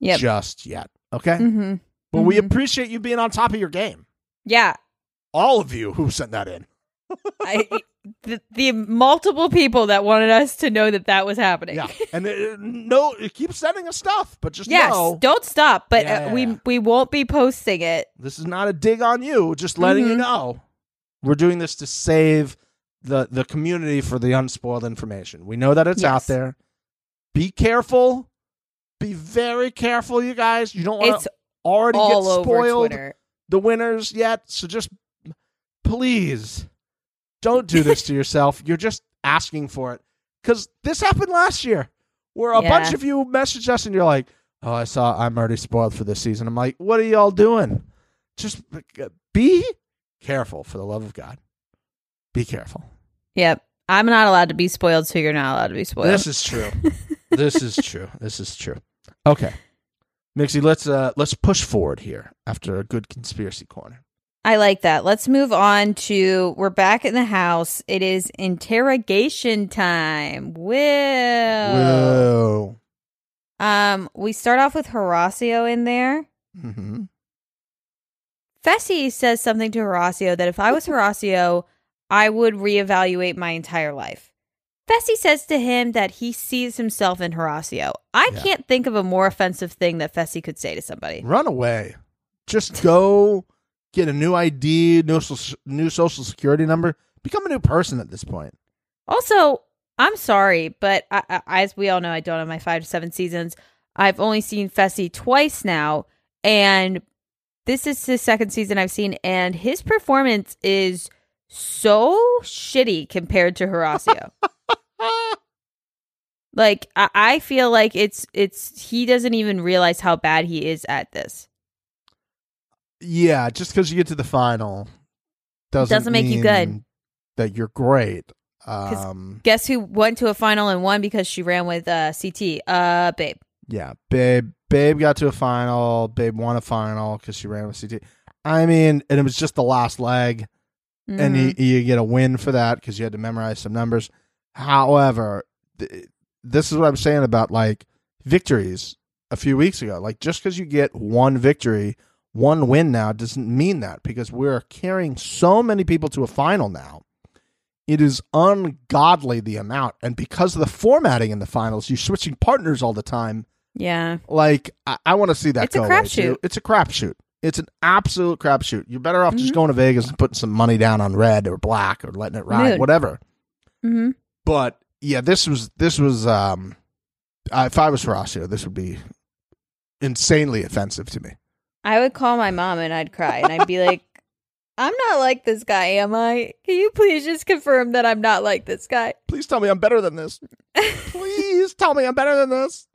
Yep. just yet. Okay. Mm-hmm. But we Mhm. appreciate you being on top of your game. Yeah. All of you who sent that in. I, the, the multiple people that wanted us to know that that was happening. Yeah, and uh, no, it keeps sending us stuff, but just Yes, know don't stop. But Yeah, uh, we we won't be posting it. this is not a dig on you. Just letting you Mhm. know, we're doing this to save the the community for the unspoiled information. We know that it's out there. Be careful. Be very careful, you guys. You don't want to already all get spoiled the winners yet. So just please don't do this to yourself. You're just asking for it because this happened last year, where a Yeah. bunch of you messaged us and you're like, "Oh, I saw. I'm already spoiled for this season." I'm like, "What are y'all doing? Just uh, be careful, for the love of God. Be careful." Yep. I'm not allowed to be spoiled, so you're not allowed to be spoiled. This is true. this is true. This is true. Okay, Mixie, let's uh let's push forward here after a good conspiracy corner. I like that. Let's move on to we're back in the house. It is interrogation time. Will. Whoa. Um, we start off with Horacio in there. Mm-hmm. Fessy says something to Horacio that if I was Horacio, I would reevaluate my entire life. Fessy says to him that he sees himself in Horacio. I Yeah. can't think of a more offensive thing that Fessy could say to somebody. Run away. Just go get a new ID, new social, new social security number, become a new person at this point. Also, I'm sorry, but I, I, as we all know, I don't have my five to seven seasons. I've only seen Fessy twice now, and this is his second season I've seen, and his performance is so shitty compared to Horacio. like I, I feel like it's it's he doesn't even realize how bad he is at this. Yeah, just because you get to the final doesn't, Doesn't make you good. That you're great. Um, Guess who went to a final and won because she ran with uh, CT? Uh, babe. yeah, babe, babe got to a final. Babe won a final because she ran with CT. I mean, and it was just the last leg. And Mhm. you, you get a win for that because you had to memorize some numbers. However, th- this is what I'm saying about like victories a few weeks ago. Like just because you get one victory, one win now doesn't mean that because we're carrying so many people to a final now. It is ungodly the amount, and because of the formatting in the finals, you're switching partners all the time. yeah. Like I, I want to see that It's a go away, crapshoot. It's a crapshoot. It's an absolute crapshoot. You're better off just Mhm. going to Vegas and putting some money down on red or black or letting it ride, Moon. whatever. Mm-hmm. But yeah, this was this was um, if I was Horacio, this would be insanely offensive to me. I would call my mom and I'd cry and I'd be like, I'm not like this guy, am I? Can you please just confirm that I'm not like this guy? Please tell me I'm better than this. Please tell me I'm better than this.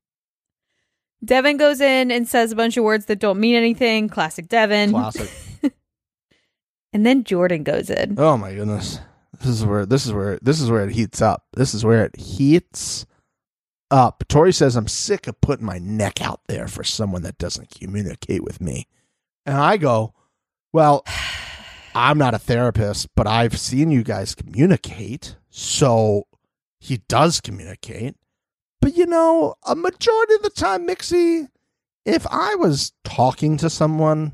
Devin goes in and says a bunch of words that don't mean anything. Classic Devin. Classic. And then Jordan goes in. Oh my goodness. This is where this is where this is where it heats up. This is where it heats up. Tori says I'm sick of putting my neck out there for someone that doesn't communicate with me. And I go, Well, I'm not a therapist, but I've seen you guys communicate. So he does communicate. But you know, a majority of the time, Mixie, if I was talking to someone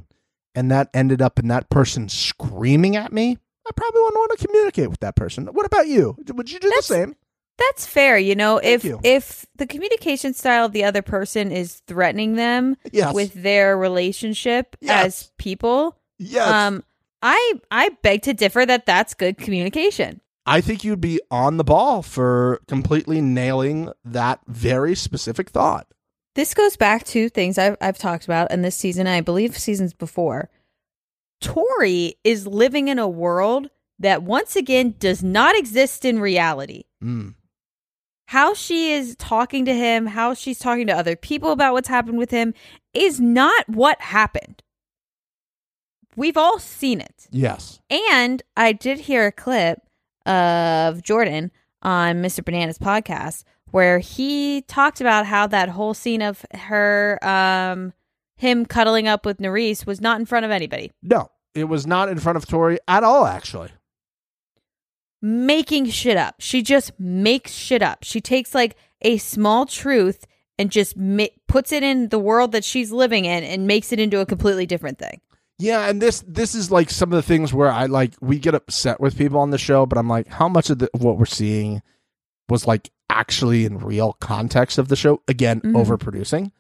and that ended up in that person screaming at me, I probably wouldn't want to communicate with that person. What about you? Would you do That's- the same? That's fair, you know. Thank if you. if the communication style of the other person is threatening them Yes. with their relationship Yes. as people, yes. um, I I beg to differ that that's good communication. I think you'd be on the ball for completely nailing that very specific thought. This goes back to things I've I've talked about in this season. I believe seasons before. Tori is living in a world that once again does not exist in reality. Mm. How she is talking to him, how she's talking to other people about what's happened with him is not what happened. We've all seen it. Yes. And I did hear a clip of Jordan on Mr. Bananas podcast where he talked about how that whole scene of her um him cuddling up with Nurys was not in front of anybody. No, it was not in front of Tori at all, actually. Making shit up. She just makes shit up. She takes like a small truth and just ma- puts it in the world that she's living in and makes it into a completely different thing. Yeah, and this this is like some of the things where I like we get upset with people on the show, but I'm like, how much of the, what we're seeing was like actually in real context of the show? Again, Mhm. overproducing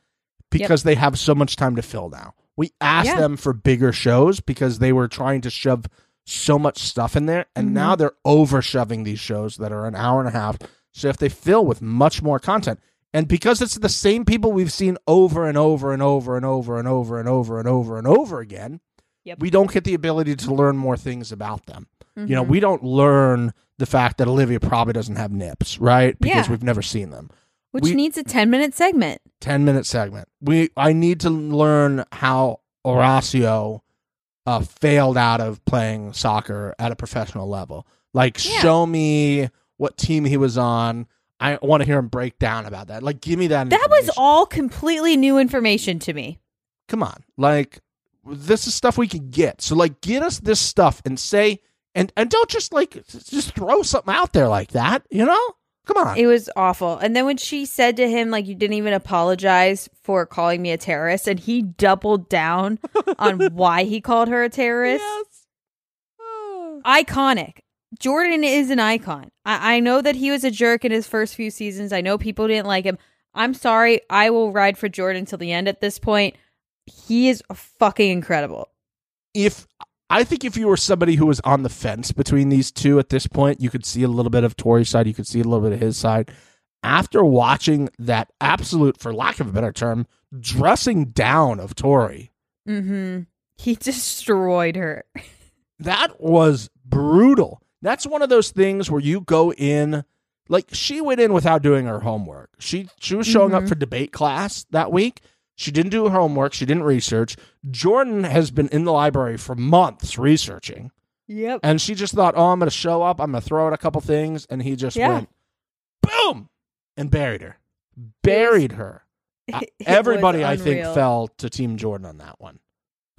because they have so much time to fill now. We asked Yeah. them for bigger shows because they were trying to shove so much stuff in there, and Mhm. now they're over shoving these shows that are an hour and a half. So if they fill with much more content, and because it's the same people we've seen over and over and over and over and over and over and over and over and over again, Yep. we don't get the ability to learn more things about them. You know, Mhm. we don't learn the fact that Olivia probably doesn't have nips, right? Because Yeah. we've never seen them. which we- needs a 10 minute segment. 10 minute segment. We I need to learn how Horacio uh, failed out of playing soccer at a professional level. Like Yeah. show me what team he was on. I want to hear him break down about that. Like give me that That was all completely new information to me. Come on. Like this is stuff we can get. So like get us this stuff and say and and don't just like just throw something out there like that, you know? Come on. It was awful. And then when she said to him, like, you didn't even apologize for calling me a terrorist, and he doubled down on why he called her a terrorist. Yes. Iconic. Jordan is an icon. I-, I know that he was a jerk in his first few seasons. I know people didn't like him. I'm sorry. I will ride for Jordan till the end at this point. He is fucking incredible. if I think if you were somebody who was on the fence between these two at this point, you could see a little bit of Tori's side, you could see a little bit of his side. After watching that absolute, for lack of a better term, dressing down of Tori, Mm-hmm. He destroyed her. that was brutal. That's one of those things where you go in like she went in without doing her homework. She she was showing up Mhm. for debate class that week. She didn't do her homework, she didn't research. Jordan has been in the library for months researching. Yep. And she just thought, "Oh, I'm going to show up. I'm going to throw out a couple things." And he just Yeah. went boom and buried her. Buried her. Everybody I think fell to team Jordan on that one.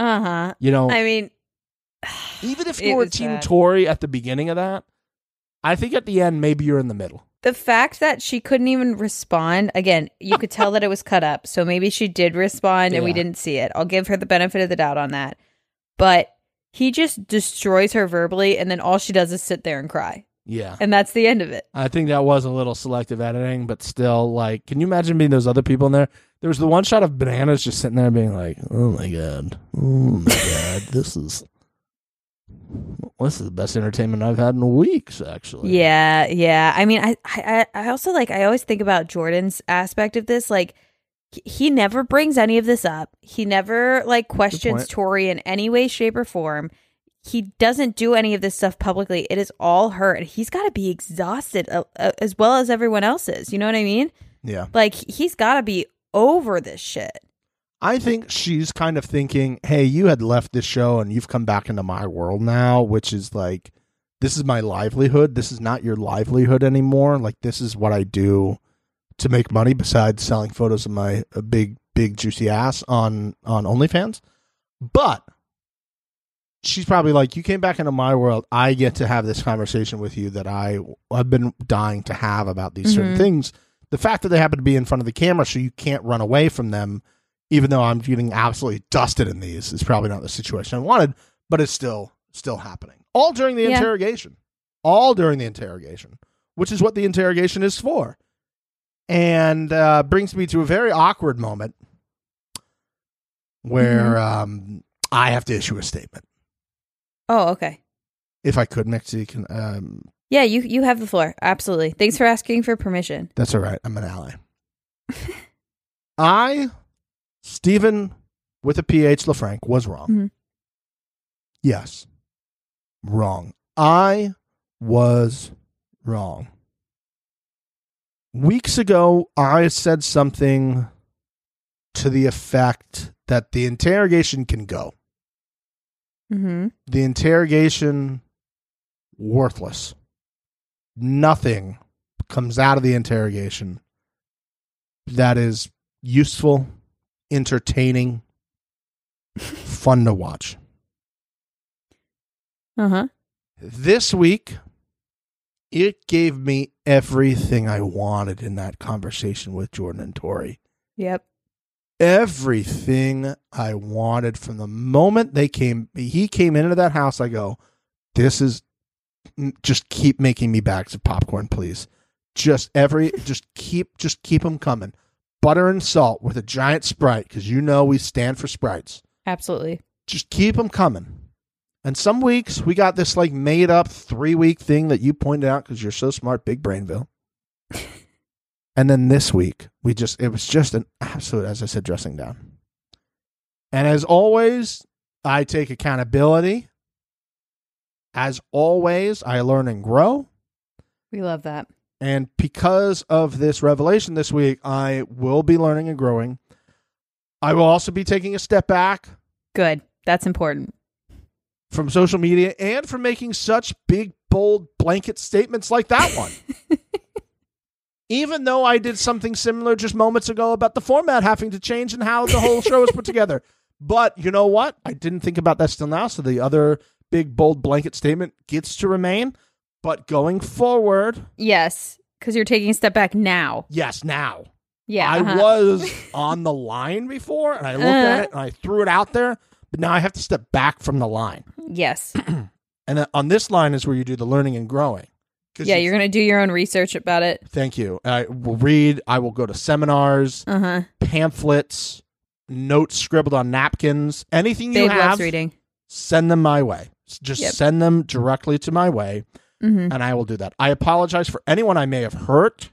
Uh huh. You know, I mean, even if you were team. Tori at the beginning of that, I think at the end maybe you're in the middle. The fact that she couldn't even respond again, you could tell that it was cut up. So maybe she did respond and we didn't see it. I'll give her the benefit of the doubt on that. But he just destroys her verbally, and then all she does is sit there and cry, Yeah. and that's the end of it. I think that was a little selective editing, but still, like, can you imagine being those other people in there? There was the one shot of bananas just sitting there being like, "Oh my god, oh my god, this is this is the best entertainment I've had in weeks." Actually, Yeah, yeah. I mean, I, I, I also like. I always think about Jordan's aspect of this. Like, he- never brings any of this up. He never like questions. Tori in any way, shape, or form. He doesn't do any of this stuff publicly. It is all her, and he's got to be exhausted uh, uh, as well as everyone else is. You know what I mean? yeah. Like, he's got to be over this shit. I think she's kind of thinking, "Hey, you had left this show and you've come back into my world now, which is like this is my livelihood. This is not your livelihood anymore. Like this is what I do to make money besides selling photos of my uh, big big juicy ass on on OnlyFans." But she's probably like, "You came back into my world. I get to have this conversation with you that I I've been dying to have about these certain Mhm. things." The fact that they happen to be in front of the camera so you can't run away from them even though I'm getting absolutely dusted in these, is probably not the situation I wanted, but it's still still happening. All during the Yeah. interrogation. All during the interrogation, which is what the interrogation is for. And uh, brings me to a very awkward moment where um, I have to issue a statement. Oh, okay. If I could, Mixie, can um, Yeah, you you have the floor. Absolutely. Thanks for asking for permission. That's all right. I'm an ally. I, Stephen with a PH LaFranc, was wrong. Mhm. Yes. Wrong. I was wrong. Weeks ago, I said something to the effect that the interrogation can go. Mm-hmm. The interrogation, worthless. Nothing comes out of the interrogation that is useful, entertaining, fun to watch. Uh huh. This week, it gave me everything I wanted in that conversation with Jordan and Tori. Yep. Everything I wanted from the moment they came, he came into that house. I go, this is just keep making me bags of popcorn, please. Just every, just keep, just keep them coming. Butter and salt with a giant sprite because you know we stand for sprites. Absolutely. Just keep them coming. And some weeks we got this like made up three week thing that you pointed out because you're so smart, Big Brainville. and then this week we just it was just an absolute, as I said, dressing down. And as always, I take accountability. As always, I learn and grow. We love that. And because of this revelation this week, I will be learning and growing. I will also be taking a step back Good. That's important. from social media and from making such big, bold blanket statements like that one. Even though I did something similar just moments ago about the format having to change and how the whole show was put together. But you know what? I didn't think about that still now. So the other big, bold blanket statement gets to remain. But going forward, Yes, because you're taking a step back now. yes, now. Yeah. I uh-huh. was on the line before and I looked at Uh. it and I threw it out there. But now I have to step back from the line. Yes. And then on this line is where you do the learning and growing. 'Cause Yeah, you- you're gonna do your own research about it. Thank you. I will read. I will go to seminars, Uh huh. pamphlets, notes scribbled on napkins, anything you Babe have, loves reading. send them my way. S- Just Yep. send them directly to my way, hmm and I will do that. I apologize for anyone I may have hurt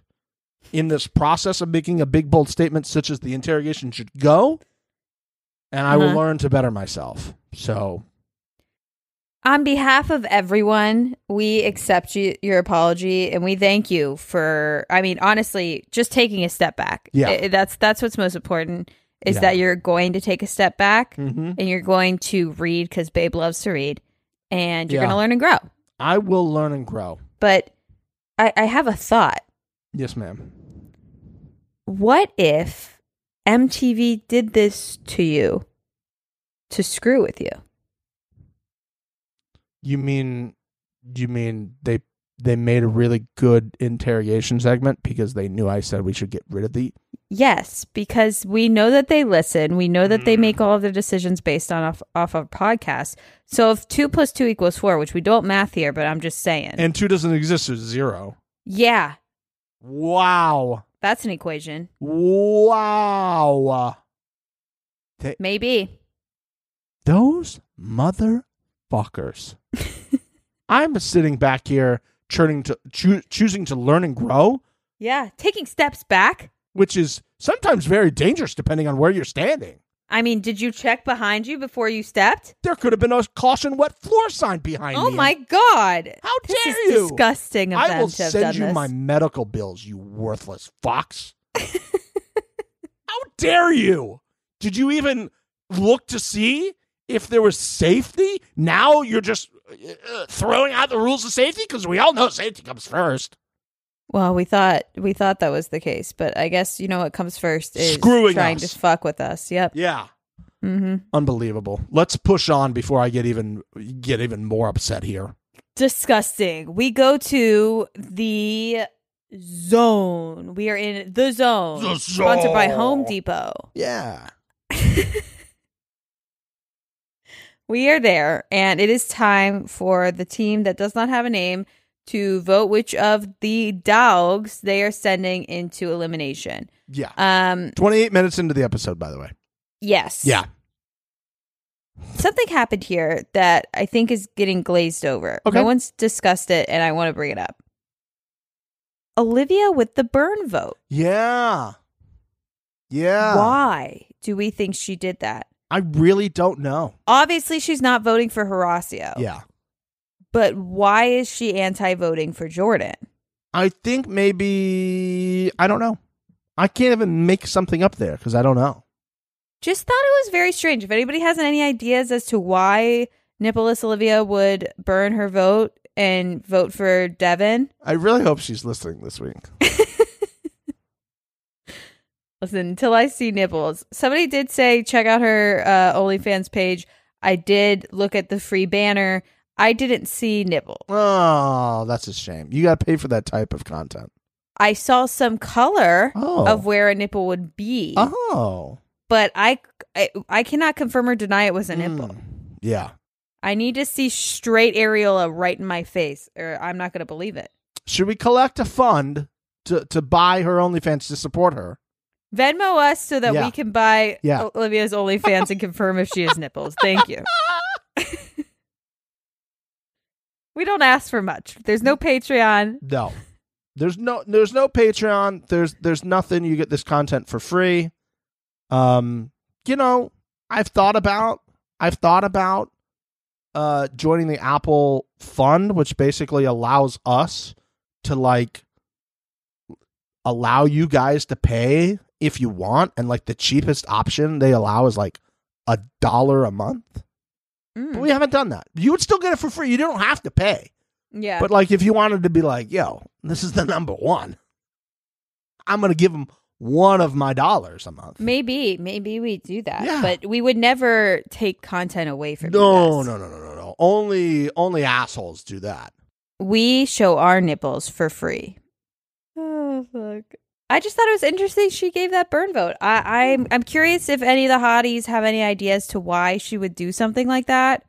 in this process of making a big, bold statement, such as the interrogation should go, and I will Uh-huh. learn to better myself. So, On behalf of everyone, we accept you, your apology and we thank you for. I mean, honestly, just taking a step back. Yeah. I- that's that's what's most important is Yeah. that you're going to take a step back mhm. and you're going to read because Babe loves to read, and you're Yeah. going to learn and grow. I will learn and grow. But I, I have a thought. Yes, ma'am. What if MTV did this to you to screw with you? You mean you mean they they made a really good interrogation segment because they knew I said we should get rid of the Yes, because we know that they listen. We know that they Mm. make all of their decisions based on off off of podcasts. So if two plus two equals four, which we don't math here, but I'm just saying. and two doesn't exist, there's zero. yeah, Wow. that's an equation. Wow. Maybe. Those motherfuckers. I'm sitting back here churning to choo- choosing to learn and grow, Yeah, taking steps back. Which is sometimes very dangerous depending on where you're standing. I mean, did you check behind you before you stepped? There could have been a caution wet floor sign behind Oh me. my god! How This dare is you? disgusting of I them will to have send you this. my medical bills, you worthless fox. How dare you? Did you even look to see if there was safety? Now you're just uh, throwing out the rules of safety because we all know safety comes first. Well, we thought we thought that was the case, but I guess you know what comes first is Screwing trying us. to fuck with us. Yep. Yeah, hmm unbelievable. Let's push on before I get even get even more upset here. Disgusting. We go to the zone. We are in the zone. The Sponsored by Home Depot. Yeah, We are there, and it is time for the team that does not have a name to vote which of the dogs they are sending into elimination. yeah. Um, Twenty eight minutes into the episode, by the way. yes. Yeah. Something happened here that I think is getting glazed over. Okay. No one's discussed it, and I want to bring it up. Olivia with the burn vote. Yeah. Yeah. Why do we think she did that? I really don't know. Obviously, she's not voting for Horacio. Yeah. But why is she anti voting for Jordan? I think maybe I don't know. I can't even make something up there because I don't know. Just thought it was very strange. If anybody has any ideas as to why Nicholas Olivia would burn her vote and vote for Devin, I really hope she's listening this week. listen until I see nipples. Somebody did say check out her uh, OnlyFans page. I did look at the free banner. I didn't see nipple. Oh, that's a shame. You got to pay for that type of content. I saw some color Oh. of where a nipple would be, Oh, but I, I I cannot confirm or deny it was a nipple. Mm. Yeah. I need to see straight areola right in my face, or I'm not going to believe it. Should we collect a fund to to buy her OnlyFans to support her? Venmo us so that Yeah. we can buy Yeah. Olivia's OnlyFans and confirm if she has nipples. Thank you. we don't ask for much. There's no Patreon. No. There's no there's no Patreon. There's there's nothing. You get this content for free. Um, you know, I've thought about I've thought about uh joining the Apple Fund, which basically allows us to like allow you guys to pay if you want, and like the cheapest option they allow is like a dollar a month. Mm. But we haven't done that. You would still get it for free. You don't have to pay. Yeah. But like, if you wanted to be like, yo, this is the number one, I'm gonna give them one of my dollars a month. maybe, maybe we do that. Yeah. But we would never take content away from No, guys. no, no, no, no, no. Only, only assholes do that. We show our nipples for free. Oh fuck. I just thought it was interesting she gave that burn vote. I, I'm I'm curious if any of the hotties have any ideas to why she would do something like that.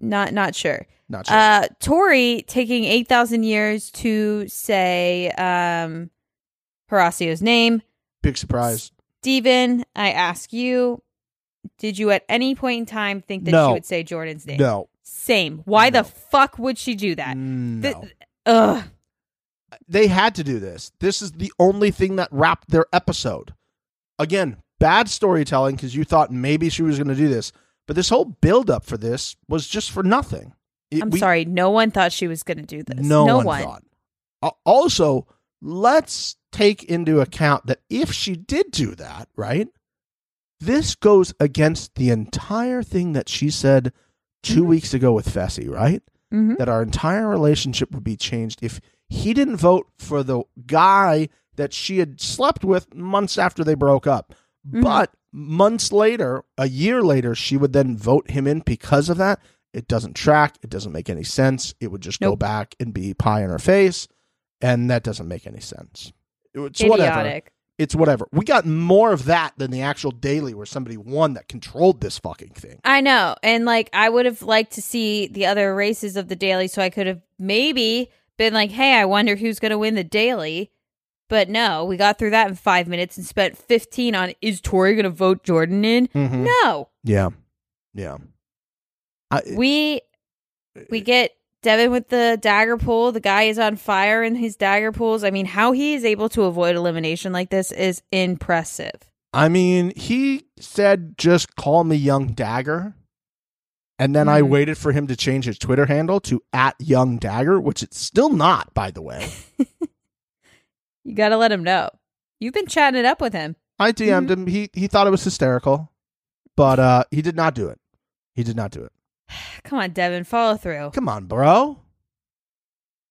Not not sure. Not sure. Uh Tori taking eight thousand years to say um Horacio's name. Big surprise. Stephen, I ask you, did you at any point in time think that No. she would say Jordan's name? No. Same. Why No. the fuck would she do that? No. Th- ugh. They had to do this. This is the only thing that wrapped their episode. Again, bad storytelling because you thought maybe she was going to do this, but this whole build up for this was just for nothing. It- I'm we- sorry. No one thought she was going to do this. No, no one, one. thought. Al- Also, let's take into account that if she did do that, right? This goes against the entire thing that she said 2 Mhm. weeks ago with Fessy, right? Mhm. that our entire relationship would be changed if he didn't vote for the guy that she had slept with months after they broke up. Mhm. But months later, a year later, she would then vote him in because of that. It doesn't track. It doesn't make any sense. It would just go back and be pie in her face. And that doesn't make any sense. It's whatever. It's whatever. We got more of that than the actual daily where somebody won that controlled this fucking thing. I know. And like I would have liked to see the other races of the daily so I could have maybe been like, "Hey, I wonder who's going to win the daily." But no, we got through that in 5 minutes and spent 15 on is Tori going to vote Jordan in? Mhm. No. Yeah. Yeah. I, We we get Devin with the dagger pull. The guy is on fire in his dagger pulls. I mean, how he is able to avoid elimination like this is impressive. I mean, he said, just call me Young Dagger. And then I Mhm. waited for him to change his Twitter handle to at Young Dagger, which it's still not, by the way. You got to let him know. You've been chatting it up with him. I DM'd him. He he thought it was hysterical, but uh, he did not do it. He did not do it. Come on, Devin, follow through. Come on, bro.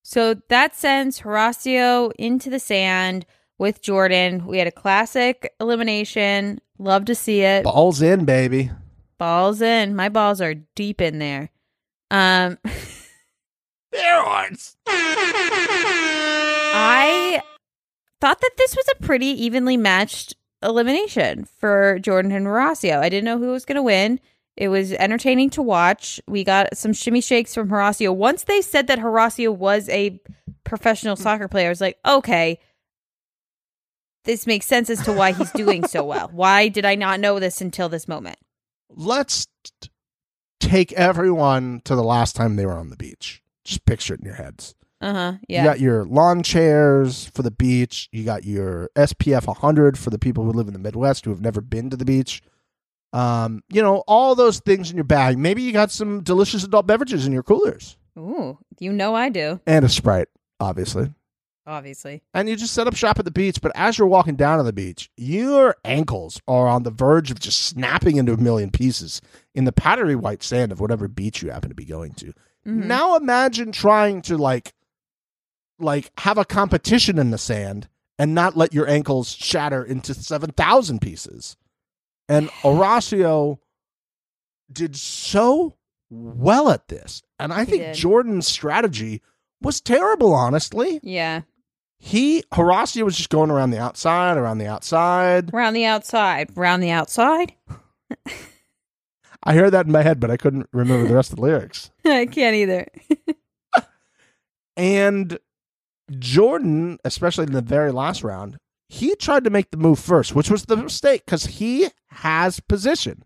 So that sends Horacio into the sand with Jordan. We had a classic elimination. Love to see it. Balls in, baby. Balls in. My balls are deep in there. Um Steroids. I thought that this was a pretty evenly matched elimination for Jordan and Horacio. I didn't know who was going to win. It was entertaining to watch. We got some shimmy shakes from Horacio. Once they said that Horacio was a professional soccer player, I was like, okay, this makes sense as to why he's doing so well. Why did I not know this until this moment? Let's take everyone to the last time they were on the beach. Just picture it in your heads. Uh huh. Yeah. You got your lawn chairs for the beach. You got your SPF 100 for the people who live in the Midwest who have never been to the beach. Um, you know, all those things in your bag. Maybe you got some delicious adult beverages in your coolers Ooh, you know I do. and a Sprite, obviously. Obviously. And you just set up shop at the beach. But as you're walking down to the beach, your ankles are on the verge of just snapping into a million pieces in the powdery white sand of whatever beach you happen to be going to. Mhm. Now imagine trying to like like have a competition in the sand and not let your ankles shatter into 7,000 pieces. And Horacio did so well at this. And I He think did. Jordan's strategy was terrible, honestly. Yeah. He Horacio was just going around the outside, around the outside. around the outside. around the outside. I heard that in my head, but I couldn't remember the rest of the lyrics. I can't either. And Jordan, especially in the very last round, he tried to make the move first, which was the mistake because he has position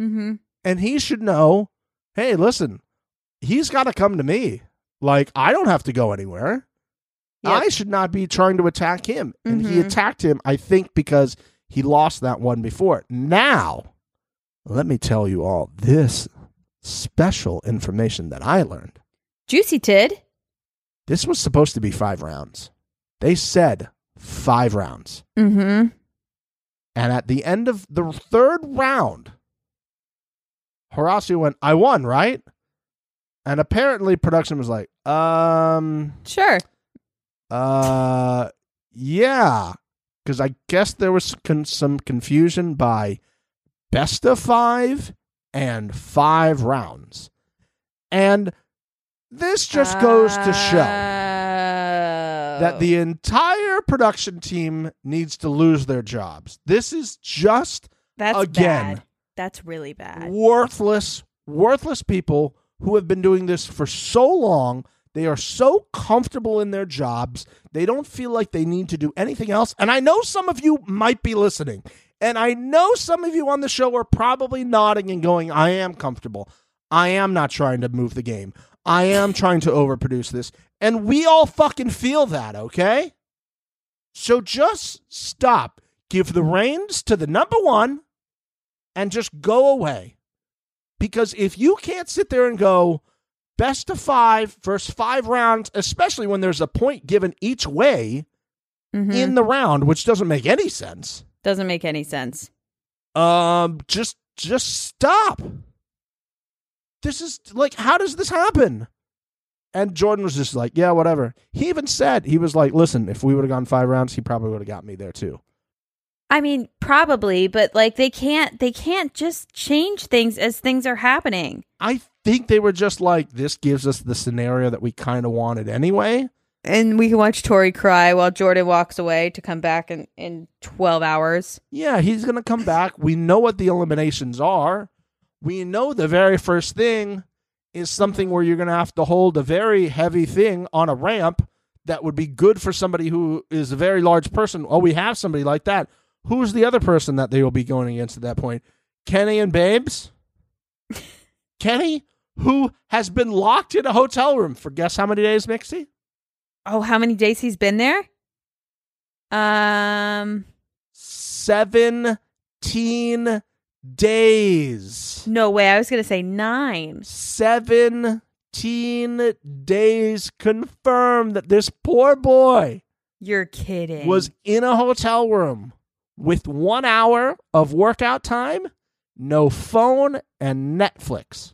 mm-hmm. and he should know hey, listen, he's got to come to me. Like, I don't have to go anywhere. Yep. I should not be trying to attack him. And he Mhm. attacked him, I think, because he lost that one before. Now, let me tell you all this special information that I learned. Juicy Tid. This was supposed to be five rounds. They said five rounds. Mm-hmm. And at the end of the third round, Horacio went, I won, right? And apparently production was like, um, Sure. Uh, yeah. Because I guess there was con- some confusion by best of five and five rounds. And this just goes to show. that the entire production team needs to lose their jobs. This is just that's again. bad. That's really bad. worthless, worthless people who have been doing this for so long. They are so comfortable in their jobs. They don't feel like they need to do anything else. And I know some of you might be listening And I know some of you on the show are probably nodding and going, I am comfortable. I am not trying to move the game. I am trying to overproduce this. And we all fucking feel that, okay? So just stop. Give the reins to the number one and just go away. Because if you can't sit there and go best of five, first five rounds, especially when there's a point given each way Mhm. in the round, which doesn't make any sense, Doesn't make any sense. um, just just stop. This is like, how does this happen? And Jordan was just like, yeah, whatever. He even said, he was like, listen, if we would have gone five rounds, he probably would have got me there too. I mean, probably, but like they can't they can't just change things as things are happening. I think they were just like, this gives us the scenario that we kind of wanted anyway. And we can watch Tori cry while Jordan walks away to come back in, in 12 hours. Yeah, he's going to come back. We know what the eliminations are. We know the very first thing is something where you're going to have to hold a very heavy thing on a ramp that would be good for somebody who is a very large person. Oh, we have somebody like that. Who's the other person that they will be going against at that point? Kenny and Babes? Kenny, who has been locked in a hotel room for guess how many days, Mixie? Oh, how many days he's been there? Um, 17 days. no way. I was going to say 9. 17 days confirmed that this poor boy You're kidding. was in a hotel room with one hour of workout time, no phone, and Netflix.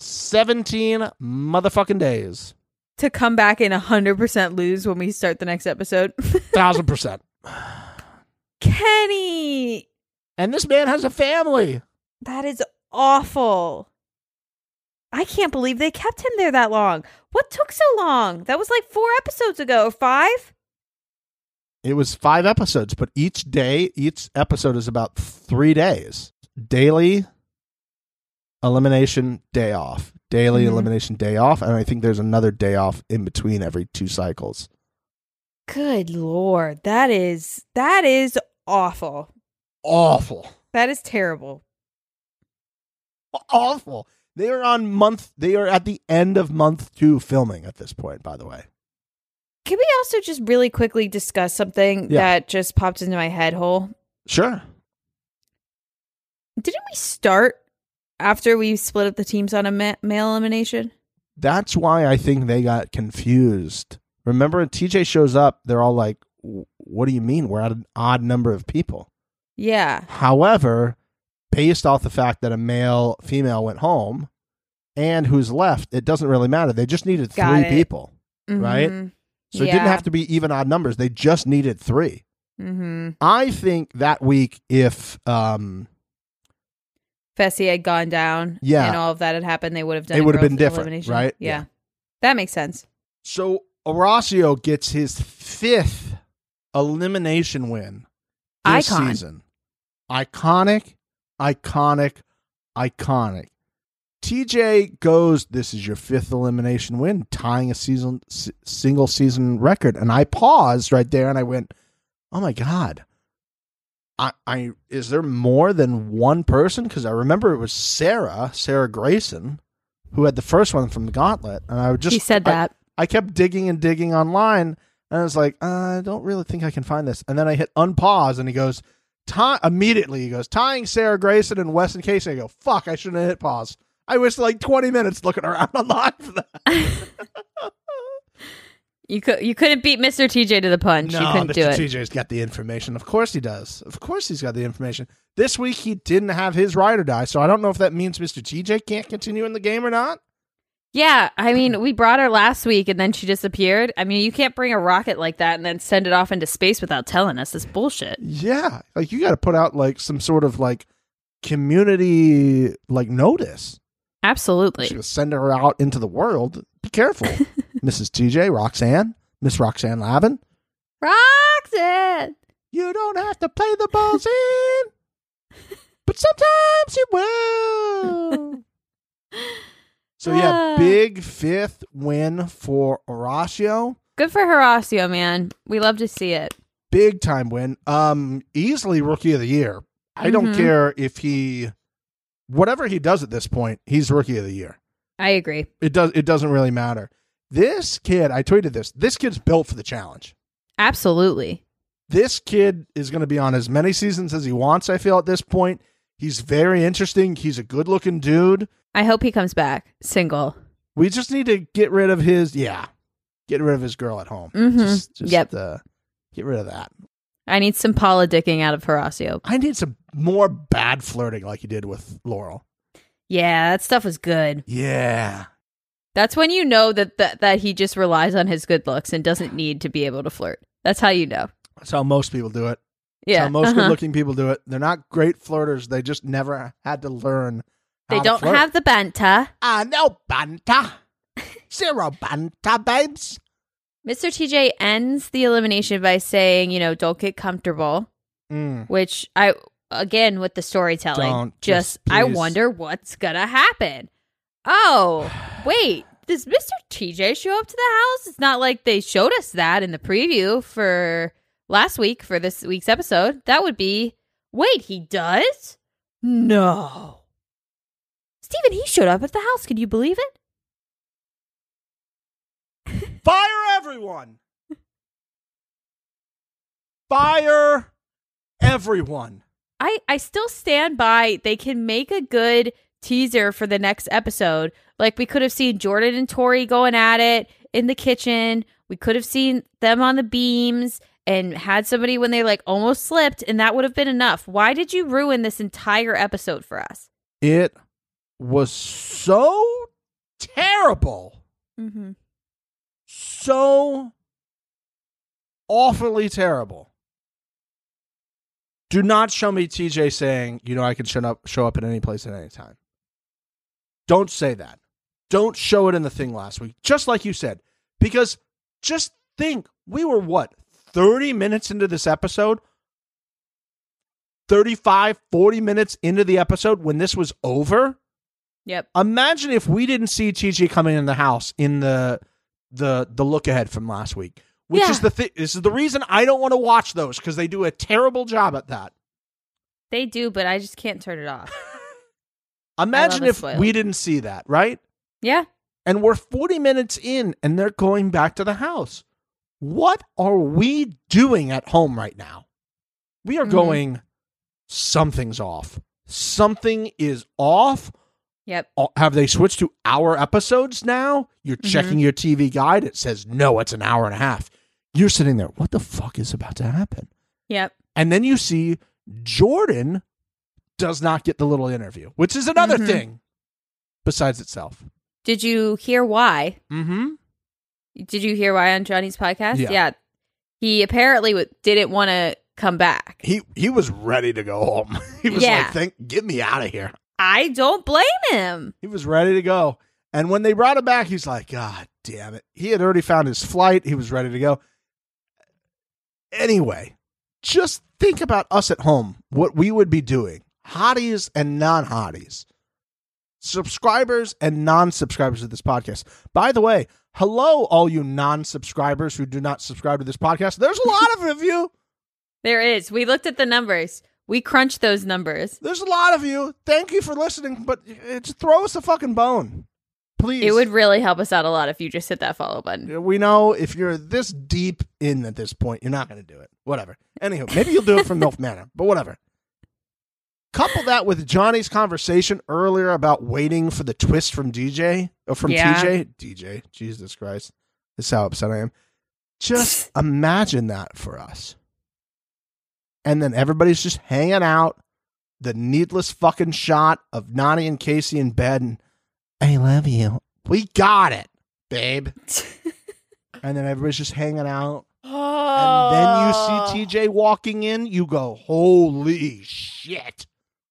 17 motherfucking days. to come back and 100% lose when we start the next episode. Thousand percent. Kenny, And this man has a family. that is awful. I can't believe they kept him there that long. What took so long? That was like 4 episodes ago, or 5? It was five episodes, but each day, each episode is about three days. Daily elimination, day off. Daily Mhm. elimination, day off. And I think there's another day off in between every two cycles. Good lord, that is that is awful. Awful. That is terrible. Awful. They are on month, they are at the end of month two filming at this point, by the way. Can we also just really quickly discuss something Yeah. that just popped into my head hole? Sure. Didn't we start after we split up the teams on a ma- male elimination? That's why I think they got confused. Remember, TJ shows up, they're all like, What do you mean? We're at an odd number of people. Yeah. However, based off the fact that a male female went home and who's left, it doesn't really matter. They just needed Got three it. people. Right? Mhm. So it didn't have to be even odd numbers. They just needed three. Mhm. I think that week, if um, Fessy had gone down, Yeah. and all of that had happened, they would have done. It would have been different, elimination. right? Yeah. Yeah. that makes sense. so Horacio gets his fifth elimination win this Icon. season. Iconic, iconic, iconic. TJ goes, This is your fifth elimination win, tying a season s- single season record. And I paused right there and I went, Oh my God. I, I is there more than one person? Because I remember it was Sarah, Sarah Grayson, who had the first one from the gauntlet. And I would just he said I- that. I kept digging and digging online, and I was like, uh, I don't really think I can find this. And then I hit unpause, and he goes, immediately. He goes, tying Sarah Grayson and Weston Casey. I go, fuck, I shouldn't have hit pause. I wasted like 20 minutes looking around online for that. you could you couldn't beat Mr. TJ to the punch. you couldn't Mr. do it. TJ's got the information. Of course he does. Of course he's got the information. This week he didn't have his ride or die, so I don't know if that means Mr. TJ can't continue in the game or not. Yeah, I mean, we brought her last week and then she disappeared. I mean, you can't bring a rocket like that and then send it off into space without telling us. This bullshit. Yeah, like you got to put out like some sort of like community like notice. Absolutely. She was send her out into the world. Be careful, Mrs. TJ, Roxanne, Miss Roxanne Lavin. Roxanne. You don't have to play the balls in, but sometimes you will. So yeah, Ah. big fifth win for Horacio. Good for Horacio, man. We love to see it. big time win. Um, easily rookie of the year. I don't Mhm. care if he, whatever he does at this point, he's rookie of the year. I agree. It does. It doesn't really matter. This kid, I tweeted this. This kid's built for the challenge. Absolutely. This kid is going to be on as many seasons as he wants. I feel at this point. He's very interesting. He's a good looking dude. I hope he comes back single. We just need to get rid of his. Yeah, get rid of his girl at home. Mm-hmm. Just, just Yep. uh, get rid of that. I need some Paula politicking out of Horacio. I need some more bad flirting like you did with Laurel. Yeah, that stuff was good. Yeah. That's when you know that, that that he just relies on his good looks and doesn't need to be able to flirt. That's how you know. That's how most people do it. That's Yeah. how most uh-huh. good looking people do it. They're not great flirters. They just never had to learn. They how don't flirt. have the banter. Ah, no banter. Zero banter, babes. Mr. TJ ends the elimination by saying, you know, don't get comfortable, Mm. which I again with the storytelling. Don't, just just I wonder what's gonna happen. Oh, wait. Does Mr. TJ show up to the house? It's not like they showed us that in the preview for last week for this week's episode. That would be wait, he does? No. Stephen, he showed up at the house. Can you believe it? Fire everyone. Fire everyone. I I still stand by they can make a good teaser for the next episode. Like we could have seen Jordan and Tori going at it in the kitchen. We could have seen them on the beams and had somebody when they like almost slipped and that would have been enough. Why did you ruin this entire episode for us? It was so terrible. Mm-hmm. So awfully terrible. Do not show me TJ saying, you know, I can show up show up at any place at any time. Don't say that. Don't show it in the thing last week. Just like you said. Because just think, we were what, 30 minutes into this episode? 35, 40 minutes into the episode when this was over? Yep. Imagine if we didn't see TJ coming in the house in the the the look ahead from last week. Which Yeah. is the thi- this is the reason I don't want to watch those because they do a terrible job at that. They do, but I just can't turn it off. Imagine if we didn't see that, right? Yeah. And we're 40 minutes in and they're going back to the house. What are we doing at home right now? We are Mhm. going something's off. Something is off. Yep. Oh, Have they switched to hour episodes now? You're Mhm. checking your TV guide. It says, no, it's an hour and a half. You're sitting there. What the fuck is about to happen? Yep. And then you see Jordan does not get the little interview, which is another Mhm. thing besides itself. Did you hear why? Mm-hmm. Did you hear why on Johnny's podcast? Yeah. He apparently w- didn't want to come back. He he was ready to go home. he was Yeah. like, Think, get me out of here. I don't blame him. He was ready to go. And when they brought him back, he's like, God damn it. He had already found his flight. He was ready to go. Anyway, just think about us at home, what we would be doing, hotties and non hotties, subscribers and non subscribers of this podcast. By the way, hello, all you non subscribers who do not subscribe to this podcast. There's a lot of you. There is. We looked at the numbers. We crunched those numbers. There's a lot of you. Thank you for listening, but just throw us a fucking bone. Please. It would really help us out a lot if you just hit that follow button. We know if you're this deep in at this point, you're not going to do it. Whatever. Anywho, maybe you'll do it from MILF Manor, but whatever. Couple that with Johnny's conversation earlier about waiting for the twist from DJ or uh, from Yeah. TJ. DJ, Jesus Christ. This is how upset I am. Just imagine that for us. And then everybody's just hanging out. The needless fucking shot of Nany and Kaycee in bed and I love you. we got it, babe. and then everybody's just hanging out. And then you see TJ oh. walking in, you go, holy shit.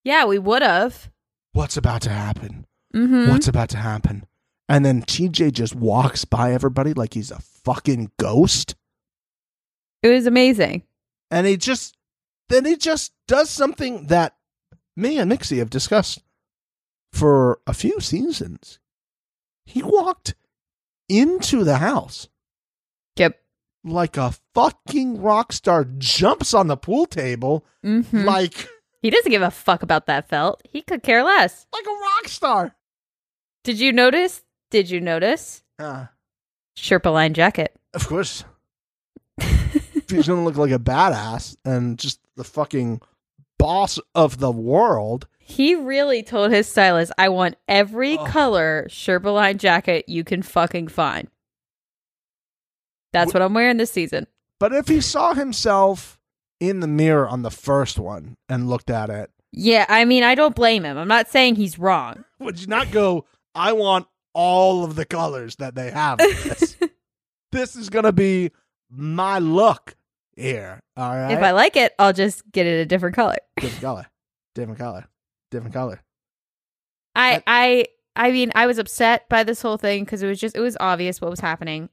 Yeah, we would have. What's about to happen? Mm-hmm. What's about to happen? And then TJ just walks by everybody like he's a fucking ghost. It was amazing. And he just, then he just does something that me and Nixie have discussed for a few seasons. He walked into the house. Yep. like a fucking rock star, jumps on the pool table Mhm. like he doesn't give a fuck about that felt. He could care less. like a rock star. Did you notice? Did you notice? Uh, Sherpa line jacket. of course, he's gonna look like a badass and just the fucking boss of the world. He really told his stylist, I want every color Sherpa line jacket you can fucking find. That's what I'm wearing this season. But if he saw himself in the mirror on the first one and looked at it, Yeah, I mean, I don't blame him. I'm not saying he's wrong. would you not go, I want all of the colors that they have? This, this is going to be my look here. All right. If I like it, I'll just get it a different color. different color, different color, different color. I I I mean, I was upset by this whole thing because it was just it was obvious what was happening.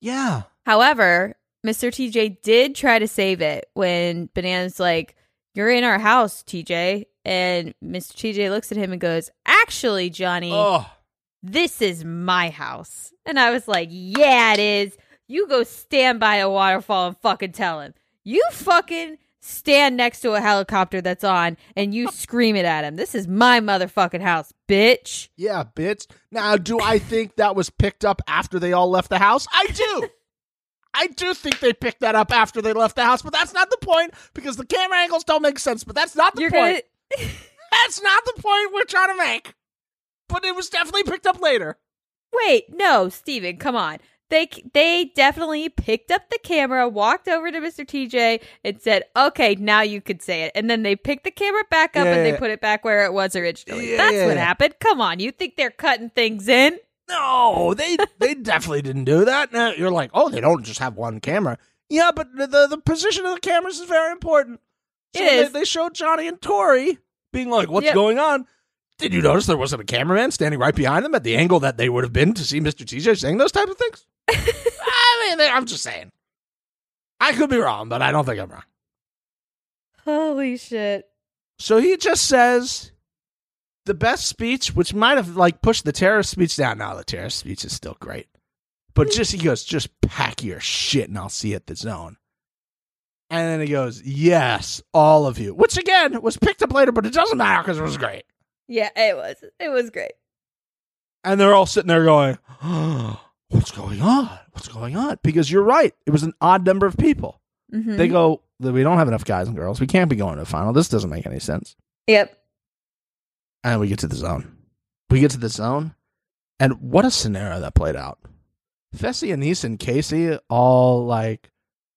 Yeah. However, Mr. TJ did try to save it when Banana's like, You're in our house, TJ. And Mr. TJ looks at him and goes, Actually, Johnny, Oh, this is my house. And I was like, Yeah, it is. You go stand by a waterfall and fucking tell him. You fucking stand next to a helicopter that's on and you scream it at him. This is my motherfucking house, bitch. yeah, bitch. Now, do I think that was picked up after they all left the house? I do. I do think they picked that up after they left the house, but that's not the point because the camera angles don't make sense. But that's not the You're point. gonna That's not the point we're trying to make. But it was definitely picked up later. Wait, no, Stephen, come on. They they definitely picked up the camera, walked over to Mr. TJ, and said, "Okay, now you could say it." And then they picked the camera back up Yeah, and they put it back where it was originally. Yeah, That's yeah, what yeah. happened. Come on, you think they're cutting things in? No, they they definitely didn't do that. Now you're like, oh, they don't just have one camera. Yeah, but the the, the position of the cameras is very important. So It they, is. they showed Johnny and Tori being like, "What's Yep. going on?" Did you notice there wasn't a cameraman standing right behind them at the angle that they would have been to see Mr. TJ saying those types of things? I mean, they, I'm just saying. I could be wrong, but I don't think I'm wrong. Holy shit! So he just says the best speech, which might have like pushed the terrorist speech down. Now the terrorist speech is still great, but just he goes, just pack your shit and I'll see you at the zone. And then he goes, yes, all of you, which again was picked up later, but it doesn't matter because it was great. Yeah, it was. It was great. And they're all sitting there going, what's going on? What's going on? Because you're right, it was an odd number of people. Mhm. They go, we don't have enough guys and girls. We can't be going to the final. This doesn't make any sense. Yep. And we get to the zone. We get to the zone, and what a scenario that played out. Fessy, Anise, and Kaycee all like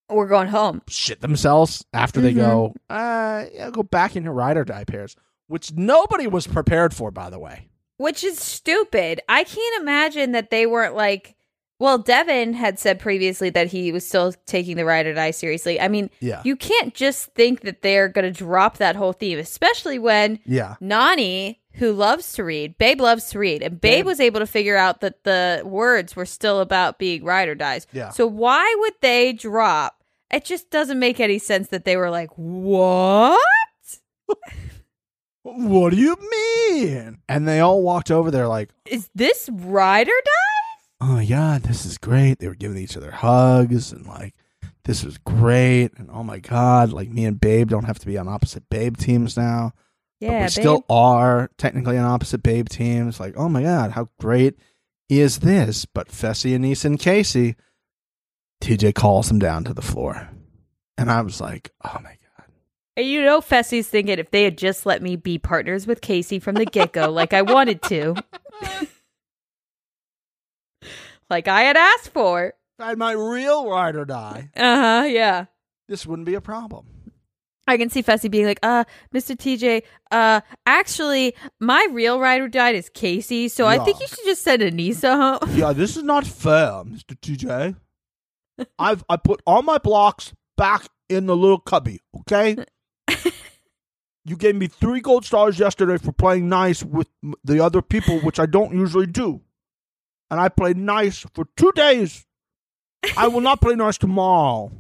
We're going home. shit themselves after they Mhm. go, uh, yeah, go back in your ride or die pairs, which nobody was prepared for, by the way. Which is stupid. I can't imagine that they weren't like. Well, Devin had said previously that he was still taking the ride or die seriously. I mean, Yeah. you can't just think that they're going to drop that whole theme, especially when yeah. Nany, who loves to read, Babe loves to read, and Babe Babe. was able to figure out that the words were still about being ride or dies. Yeah. So why would they drop? It just doesn't make any sense that they were like, what? What do you mean? And they all walked over there like, Is this ride or die? Oh yeah, this is great. They were giving each other hugs and like this was great. And oh my god, like me and Babe don't have to be on opposite Babe teams now. but Yeah, we babe. still are technically on opposite Babe teams. Like, oh my god, how great is this? But Fessy, Anise, and Kaycee, TJ calls them down to the floor, and I was like, oh my god. And you know, Fessy's thinking if they had just let me be partners with Kaycee from the get go, like I wanted to, like I had asked for. If I had my real ride or die, Uh huh. Yeah. this wouldn't be a problem. I can see Fessy being like, uh, Mr. TJ, uh, actually, my real ride or die is Kaycee, so I think Yeah. you should just send Anissa home. Yeah, this is not fair, Mr. TJ. I've I put all my blocks back in the little cubby, okay? you gave me three gold stars yesterday for playing nice with m- the other people, which I don't usually do. And I played nice for two days. I will not play nice tomorrow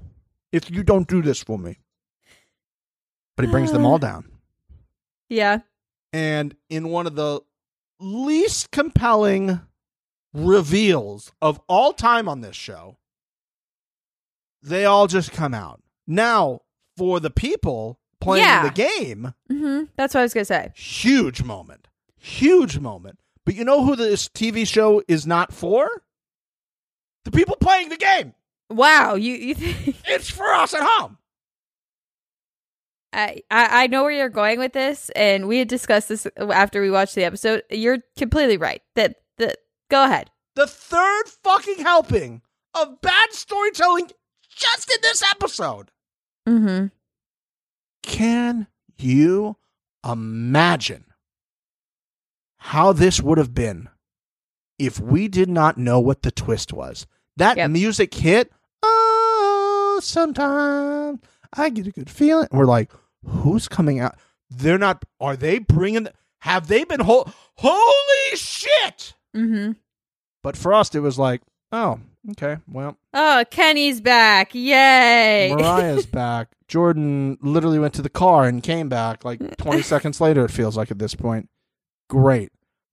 if you don't do this for me. But he brings them all down. yeah. And in one of the least compelling reveals of all time on this show, they all just come out. Now, for the people playing Yeah. the game, hmm That's what I was gonna say. huge moment. Huge moment. But you know who this TV show is not for? The people playing the game. Wow, you you think It's for us at home. I, I I know where you're going with this, and we had discussed this after we watched the episode. You're completely right. That that go ahead. The third fucking helping of bad storytelling just in this episode. Mm-hmm. Can you imagine how this would have been if we did not know what the twist was? That Yep. music hit. Oh, sometimes I get a good feeling. We're like, who's coming out? They're not. Are they bringing? Have they been? Ho- Holy shit! Mm-hmm. But for us, it was like, oh, okay, well, Oh, Kenny's back! Yay! Moriah's back. Jordan literally went to the car and came back like 20 seconds later, it feels like at this point. Great.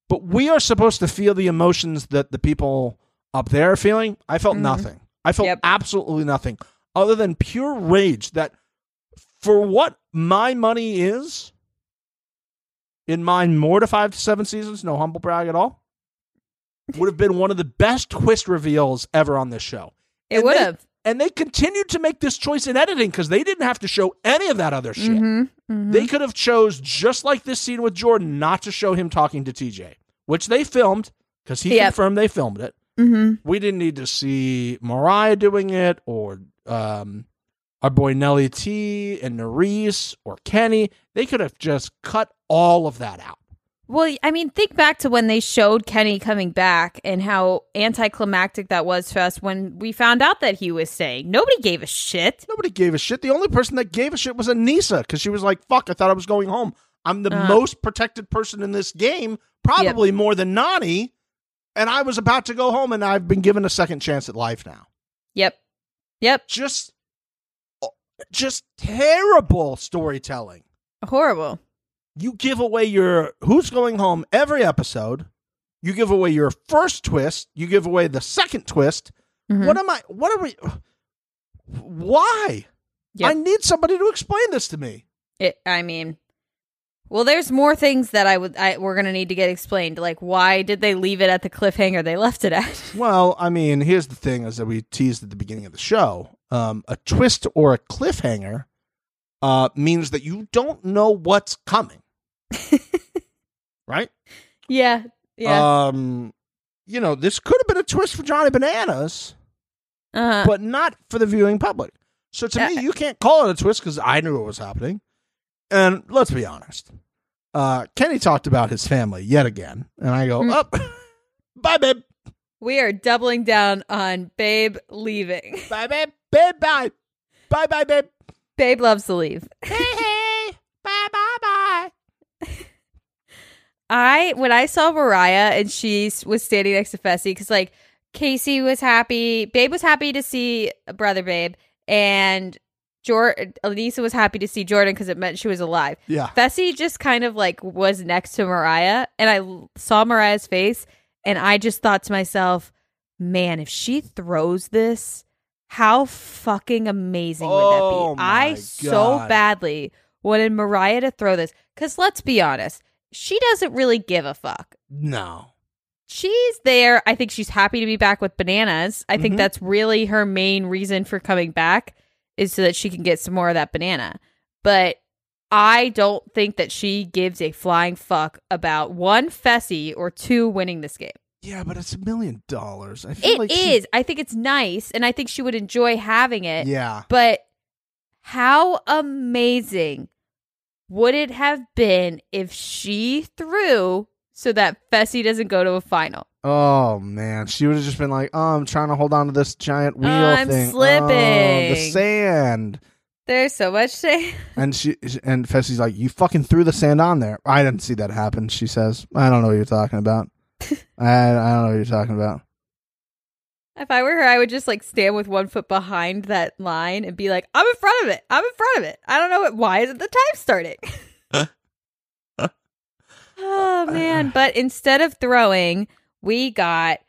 But we are supposed to feel the emotions that the people up there are feeling. I felt Mhm. nothing. I felt Yep. absolutely nothing other than pure rage that for what my money is in mine more to five to seven seasons, no humble brag at all, would have been one of the best twist reveals ever on this show. it would have. And they continued to make this choice in editing because they didn't have to show any of that other shit. Mm-hmm. They could have chose just like this scene with Jordan, not to show him talking to TJ, which they filmed because he Yep. confirmed they filmed it. mm-hmm. We didn't need to see Moriah doing it or um, our boy Nelly T and Nerese or Kenny. They could have just cut all of that out. Well, I mean, think back to when they showed Kenny coming back and how anticlimactic that was for us when we found out that he was staying. Nobody gave a shit. Nobody gave a shit. The only person that gave a shit was Anissa because she was like, fuck, I thought I was going home. I'm the Uh. most protected person in this game, probably more than Nany. And I was about to go home and I've been given a second chance at life now. Yep. Yep. Just, just terrible storytelling. Horrible. You give away your who's going home every episode. You give away your first twist. You give away the second twist. Mhm. What am I? What are we? Why? Yep. I need somebody to explain this to me. It, I mean, well, there's more things that I would. I we're gonna need to get explained. Like, why did they leave it at the cliffhanger they left it at? Well, I mean, here's the thing: is that we teased at the beginning of the show. Um, a twist or a cliffhanger uh, means that you don't know what's coming, right? yeah. Yeah. Um, you know, this could have been a twist for Johnny Bananas, Uh, but not for the viewing public. So to me, Uh, you can't call it a twist because I knew what was happening. And let's be honest, uh, Kenny talked about his family yet again, and I go, Mm. up, bye, babe, we are doubling down on Babe leaving. bye, babe, babe, bye, bye, bye, babe. Babe loves to leave. hey, bye, bye, bye. I when I saw Moriah and she was standing next to Fessy because like Kaycee was happy, Babe was happy to see brother Babe, and Jordan, Anissa was happy to see Jordan because it meant she was alive. Yeah. Fessy just kind of like was next to Moriah, and I l- saw Moriah's face, and I just thought to myself, man, if she throws this, how fucking amazing would Oh that be? Oh I my so badly wanted Moriah to throw this because let's be honest, she doesn't really give a fuck. No. She's there. I think she's happy to be back with bananas. I think Mhm. that's really her main reason for coming back is so that she can get some more of that banana. But I don't think that she gives a flying fuck about one Fessy or two winning this game. Yeah, but it's a million dollars. I feel It like is. she- I think it's nice and I think she would enjoy having it. yeah. But how amazing would it have been if she threw so that Fessy doesn't go to a final? Oh man, she would have just been like, "Oh, I'm trying to hold on to this giant wheel I'm thing. Oh, slipping." the sand." There's so much say. And she and Fessy's like, "You fucking threw the sand on there." I didn't see that happen. She says, "I don't know what you're talking about. I I don't know what you're talking about." If I were her, I would just like stand with one foot behind that line and be like, "I'm in front of it. I'm in front of it. I don't know what. Why isn't the time starting?" oh man! But instead of throwing, we got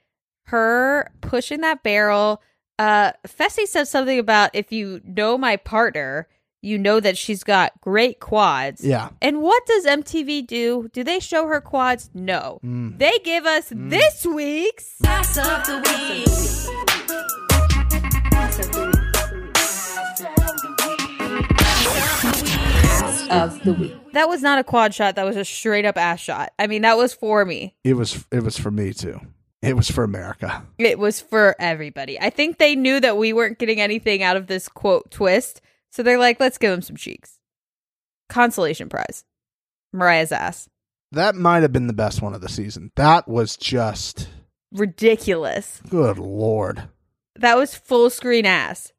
her pushing that barrel. Uh, Fessy said something about if you know my partner, you know that she's got great quads. Yeah. And what does MTV do? Do they show her quads? No. Mm. They give us this week's. of the week. That was not a quad shot. That was a straight up ass shot. I mean, that was for me. It was it was for me too. It was for America. It was for everybody. I think they knew that we weren't getting anything out of this quote twist. So they're like, let's give him some cheeks. Consolation prize. Moriah's ass. That might have been the best one of the season. That was just Ridiculous. good lord. That was full screen ass.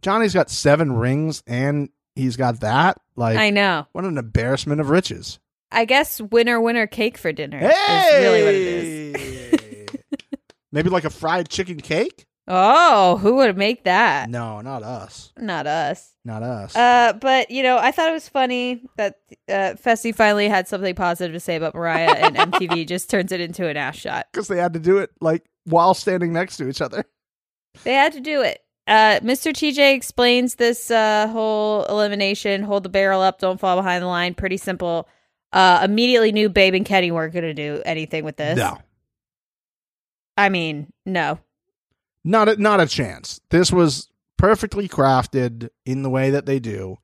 Johnny's got seven rings and he's got that. Like I know. what an embarrassment of riches. I guess winner winner cake for dinner Hey! is really what it is. Maybe like a fried chicken cake? Oh, who would make that? No, not us. Not us. Not us. Uh, but you know, I thought it was funny that uh, Fessy finally had something positive to say about Moriah, and MTV just turns it into an ass shot. Because they had to do it like while standing next to each other. They had to do it. Uh, Mr. TJ explains this uh, whole elimination: hold the barrel up, don't fall behind the line. Pretty simple. Uh, immediately knew Babe and Kenny weren't going to do anything with this. No. I mean, no. Not a, not a chance. This was perfectly crafted in the way that they do.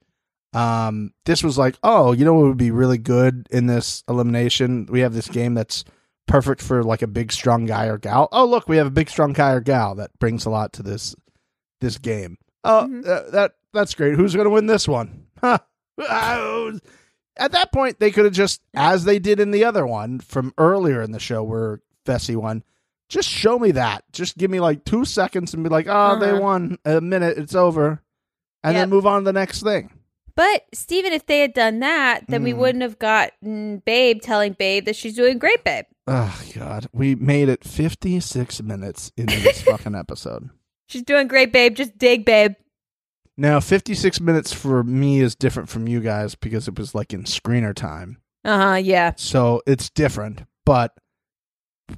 Um, this was like, oh, you know what would be really good in this elimination? We have this game that's perfect for like a big strong guy or gal. Oh, look, we have a big strong guy or gal that brings a lot to this this game. Oh, Mhm. uh, that that's great. Who's going to win this one? Huh. At that point, they could have just, as they did in the other one from earlier in the show, where Fessy won, just show me that. Just give me like two seconds and be like, oh, they Uh-huh. won. A minute, it's over, and Yep. then move on to the next thing. But Stephen, if they had done that, then we Mm. wouldn't have gotten Babe telling Babe that she's doing great, Babe. Oh God, we made it fifty six minutes into this fucking episode. She's doing great, Babe. Just dig, Babe. Now, fifty six minutes for me is different from you guys because it was like in screener time, Uh huh. Yeah. so it's different. But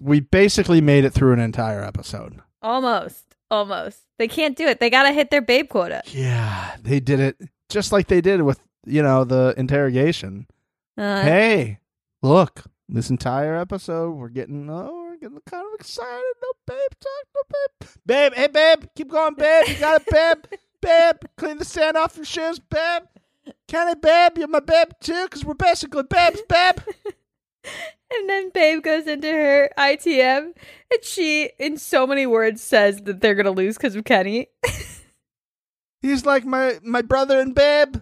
we basically made it through an entire episode. Almost. Almost. They can't do it. They gotta hit their Babe quota. Yeah, they did it just like they did with you know the interrogation. Uh, hey, look, this entire episode, we're getting oh, we're getting kind of excited. No babe talk, no babe, babe. Hey, babe, keep going, babe. You got it, babe. babe, clean the sand off your shoes, babe. Can I, babe? You're my babe too, because we're basically babes, babe. And then Babe goes into her ITM, and she, in so many words, says that they're gonna lose because of Kenny. He's like my my brother and babe.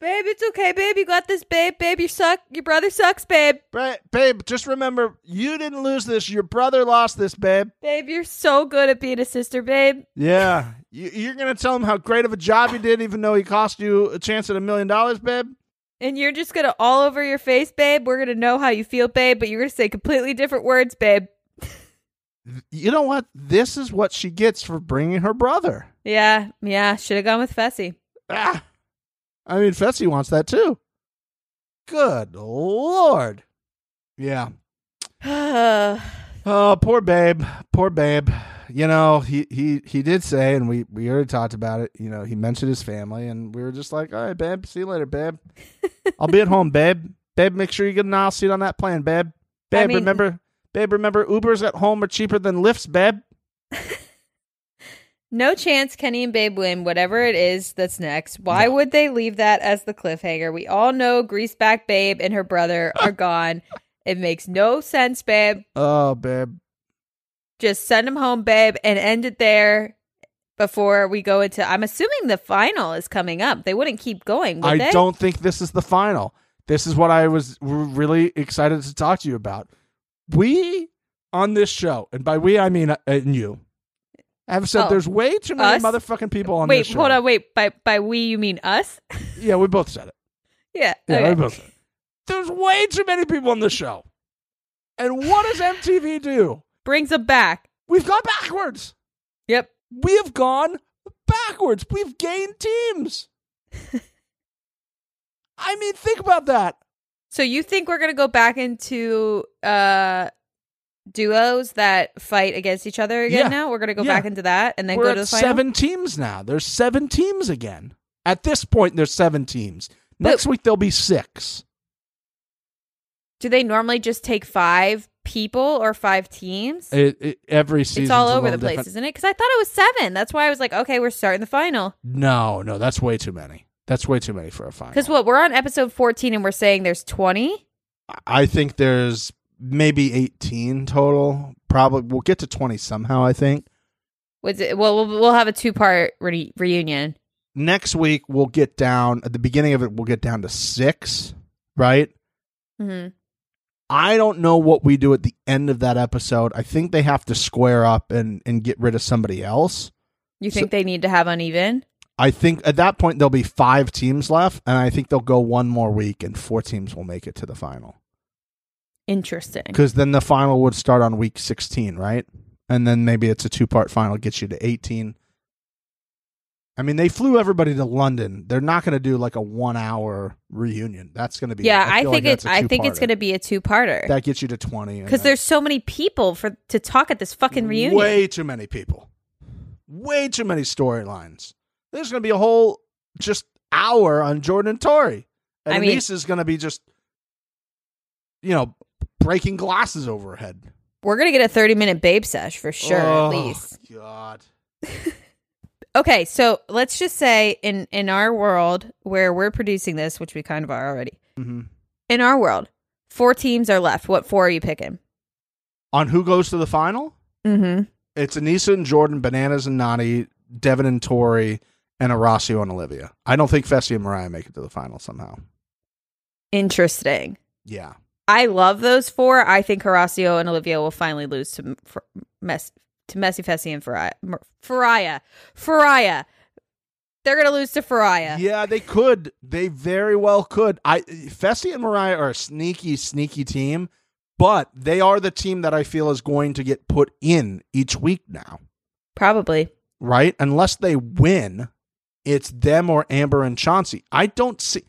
babe, it's okay, babe. You got this, babe. Babe, you suck. Your brother sucks, babe. Right, babe. Just remember, you didn't lose this. Your brother lost this, babe. Babe, you're so good at being a sister, babe. Yeah, you, you're gonna tell him how great of a job he did, even though he cost you a chance at a million dollars, babe. And you're just gonna all over your face, babe. We're gonna know how you feel, babe, but you're gonna say completely different words, babe. You know what? This is what she gets for bringing her brother. Yeah, yeah. Should have gone with Fessy. Ah, I mean, Fessy wants that too. Good lord. Yeah. Oh, poor babe. Poor babe. You know, he he he did say, and we we already talked about it. You know, he mentioned his family, and we were just like, "All right, babe. See you later, babe. I'll be at home, babe. Babe, make sure you get an aisle seat on that plane, babe. Babe, I mean- remember, babe, remember, Ubers at home are cheaper than Lyfts, babe. no chance Kenny and Babe win, whatever it is that's next. Why No. would they leave that as the cliffhanger? We all know Greaseback Babe and her brother are gone. It makes no sense, babe. Oh, babe. Just send them home, babe, and end it there before we go into. I'm assuming the final is coming up. They wouldn't keep going, would I they? don't think this is the final. This is what I was really excited to talk to you about. We on this show, and by we I mean uh, and you, have said Oh. there's way too many Us? motherfucking people on Wait, this show. Wait, hold on, wait. By by we you mean us? Yeah, we both said it. yeah. Yeah, okay. we both said it. There's way too many people on this show. And what does MTV do? Brings them back. We've gone backwards. Yep. We have gone backwards. We've gained teams. I mean, think about that. So you think we're gonna go back into uh duos that fight against each other again Yeah. now? We're going to go Yeah. back into that and then We're go to the final? seven teams now. There's seven teams again. At this point, there's seven teams. Next week there'll be six. Do they normally just take five people or five teams? It, it, every season, it's all over the place, isn't it? Because I thought it was seven. That's why I was like, okay, we're starting the final. No, no, that's way too many. That's way too many for a final. Because what we're on episode fourteen and we're saying there's twenty. I think there's maybe 18 total. Probably we'll get to 20 somehow. I think Was it? Well, we'll, we'll have a two part re- reunion. next week we'll get down at the beginning of it. We'll get down to six, right? hmm I don't know what we do at the end of that episode. I think they have to square up and and get rid of somebody else. You So- think they need to have uneven? I think at that point there'll be five teams left, and I think they'll go one more week, and four teams will make it to the final. Interesting. Because then the final would start on week sixteen, right? And then maybe it's a two part final, gets you to eighteen. I mean, they flew everybody to London. They're not going to do like a one hour reunion. That's going to be Yeah, I, feel think like it's. I think it's going to be a two parter that gets you to twenty because there's so many people for to talk at this fucking reunion. Way too many people. Way too many storylines. There's going to be a whole just hour on Jordan and Tori. And I mean- is going to be just, you know, breaking glasses over her head. We're gonna get a 30 minute babe sesh for sure, Oh, at least. God. Okay, so let's just say in in our world where we're producing this, which we kind of are already. Mm-hmm. In our world, four teams are left. What four are you picking? On who goes to the final? Mm-hmm. It's Anissa and Jordan, Bananas and Nany, Devin and Tori, and Horacio and Olivia. I don't think Fessy and Moriah make it to the final somehow. Interesting. Yeah. I love those four. I think Horacio and Olivia will finally lose to Mess to Messy Fessy and Faria. Faria. Faria. They're gonna lose to Faria. Yeah, they could. They very well could. I Fessy and Moriah are a sneaky, sneaky team, but they are the team that I feel is going to get put in each week now, Probably. right? Unless they win, it's them or Amber and Chauncey. I don't see.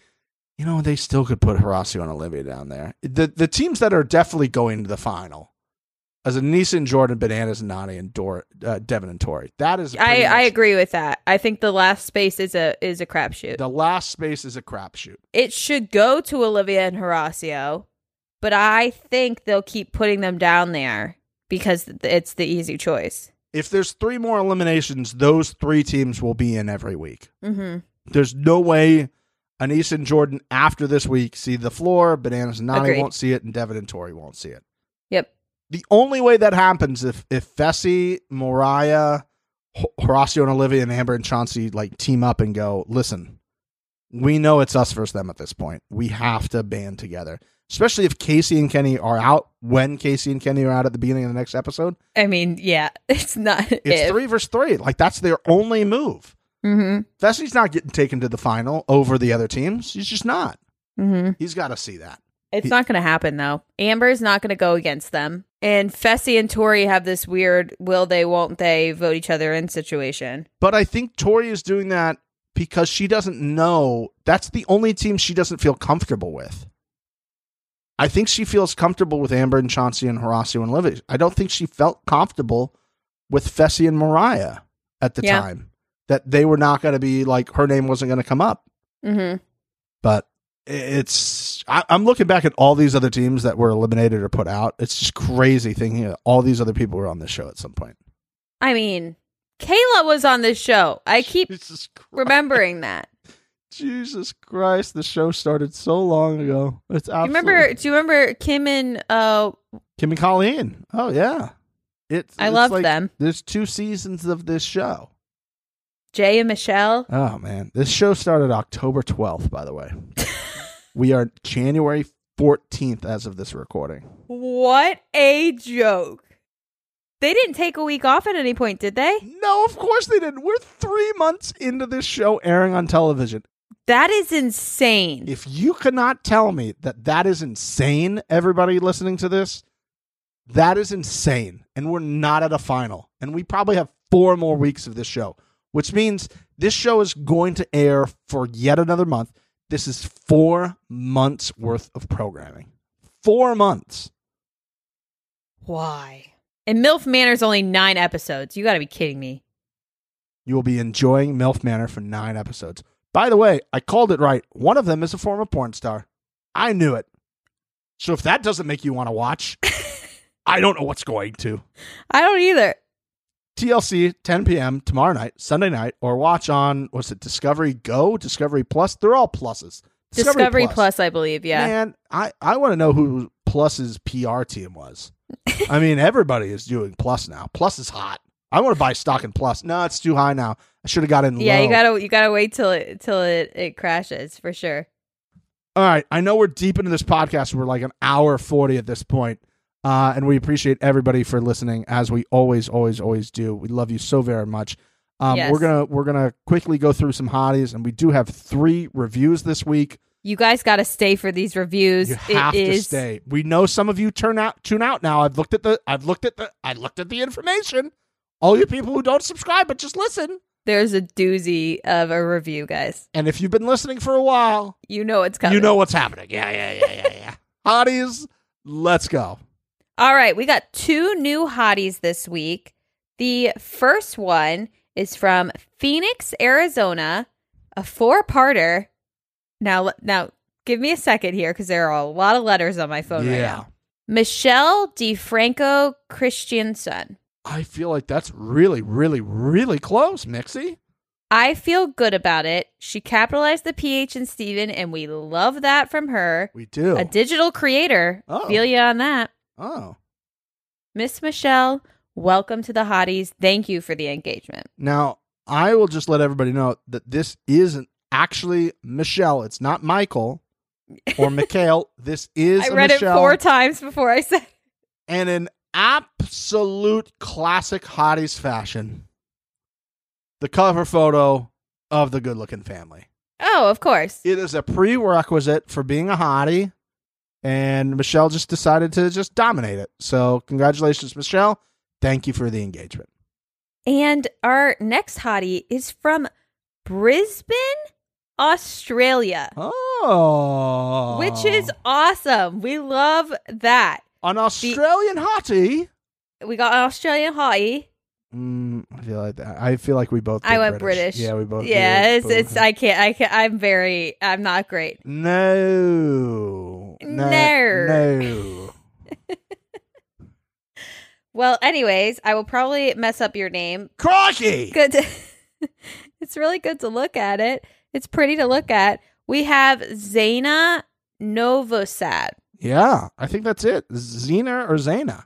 You know, they still could put Horacio and Olivia down there. The the teams that are definitely going to the final, as Anissa and Jordan, Bananas and Nany and Dor, uh, Devin and Tori. That is. I, pretty I agree with that. I think the last space is a is a crapshoot. The last space is a crapshoot. it should go to Olivia and Horacio, but I think they'll keep putting them down there because it's the easy choice. if there's three more eliminations, those three teams will be in every week. Mm-hmm. There's no way Anissa and Jordan after this week see the floor, Bananas and Nany Agreed. won't see it, and Devin and Tori won't see it. The only way that happens if if Fessy, Moriah, Horacio and Olivia and Amber and Chauncey like team up and go, listen, we know it's us versus them at this point. We have to band together. Especially if Kaycee and Kenny are out when Kaycee and Kenny are out at the beginning of the next episode. I mean, yeah, it's not. It's three versus three. Like that's their only move. Mm-hmm. Fessy's not getting taken to the final over the other teams. He's just not. Mm-hmm. He's got to see that. It's not going to happen though. Amber's not going to go against them, and Fessy and Tori have this weird "will they, won't they" vote each other in situation. But I think Tori is doing that because she doesn't know that's the only team she doesn't feel comfortable with. I think she feels comfortable with Amber and Chauncey and Horacio and Olivia. I don't think she felt comfortable with Fessy and Moriah at the Yeah. time. That they were not going to be like her name wasn't going to come up. Mm-hmm. but it's I, I'm looking back at all these other teams that were eliminated or put out. It's just crazy thinking that all these other people were on this show at some point. I mean, Kayla was on this show. I keep remembering that. Jesus Christ, the show started so long ago. It's Do you absolutely remember? Do you remember Kim and uh? Kim and Colleen. Oh yeah, it's I it's love like- them. There's two seasons of this show. Jay and Michelle. Oh man, this show started October 12th. By the way, we are January 14th as of this recording. What a joke! They didn't take a week off at any point, did they? No, of course they didn't. We're three months into this show airing on television. That is insane. If you cannot tell me that that is insane, everybody listening to this, that is insane. And we're not at a final. And we probably have four more weeks of this show, which means this show is going to air for yet another month. This is four months worth of programming. Four months. Why? And MILF Manor's only nine episodes. You got to be kidding me. You will be enjoying MILF Manor for nine episodes. By the way, I called it right. One of them is a former porn star. I knew it. So if that doesn't make you want to watch, I don't know what's going to. I don't either. TLC 10 p.m. tomorrow night, Sunday night, or watch on what's it, Discovery Go, Discovery Plus. They're all pluses. Discovery, Plus. I believe. Yeah. Man, I, I want to know who Plus's PR team was. I mean, everybody is doing Plus now. Plus is hot. I want to buy stock in Plus. No, it's too high now. I should have got in yeah, low. you gotta you gotta wait till it till it, it crashes for sure. All right. I know we're deep into this podcast. We're like an hour 40 at this point. Uh, and we appreciate everybody for listening as we always, always, always do. We love you so very much. Um, Yes. We're gonna we're gonna quickly go through some hotties, and we do have three reviews this week. You guys got to stay for these reviews. You have it to is stay. We know some of you turn out tune out now. I've looked at the I've looked at the I looked at the information. All you people who don't subscribe but just listen. there's a doozy of a review, guys. And if you've been listening for a while, You know it's coming. you know what's happening. Yeah, yeah, yeah, yeah, yeah. Hotties, let's go. All right, we got two new hotties this week. The first one is from Phoenix, Arizona, a four-parter. Now, now, give me a second here because there are a lot of letters on my phone right yeah. now. Michelle DeFranco Christianson. I feel like that's really, really, really close, Mixie. I feel good about it. She capitalized the PH in Stephen, and we love that from her. We do. A digital creator. Oh. Feel you on that. Oh. Miss Michelle, welcome to the hotties. Thank you for the engagement. Now, I will just let everybody know that this isn't actually Michelle. It's not Michael or Mikhail. This is I read Michelle. it four times before I said and in absolute classic hotties fashion, the cover photo of the good looking family. Oh, of course. It is a prerequisite for being a hottie, and Michelle just decided to just dominate it. So, congratulations, Michelle. Thank you for the engagement. And our next hottie is from Brisbane, Australia, Oh. which is awesome. We love that. an Australian hottie. We got an Australian hottie. Mm, I feel like that. I feel like we both. I went British. Yeah, we both. Yeah, it's, it's I can't I can't I'm very I'm not great. no, no, No. no. Well, anyways, I will probably mess up your name. Crikey! Good. To, it's really good to look at it. It's pretty to look at. We have Zaina Novosad. Yeah, I think that's it. Zena or Zana.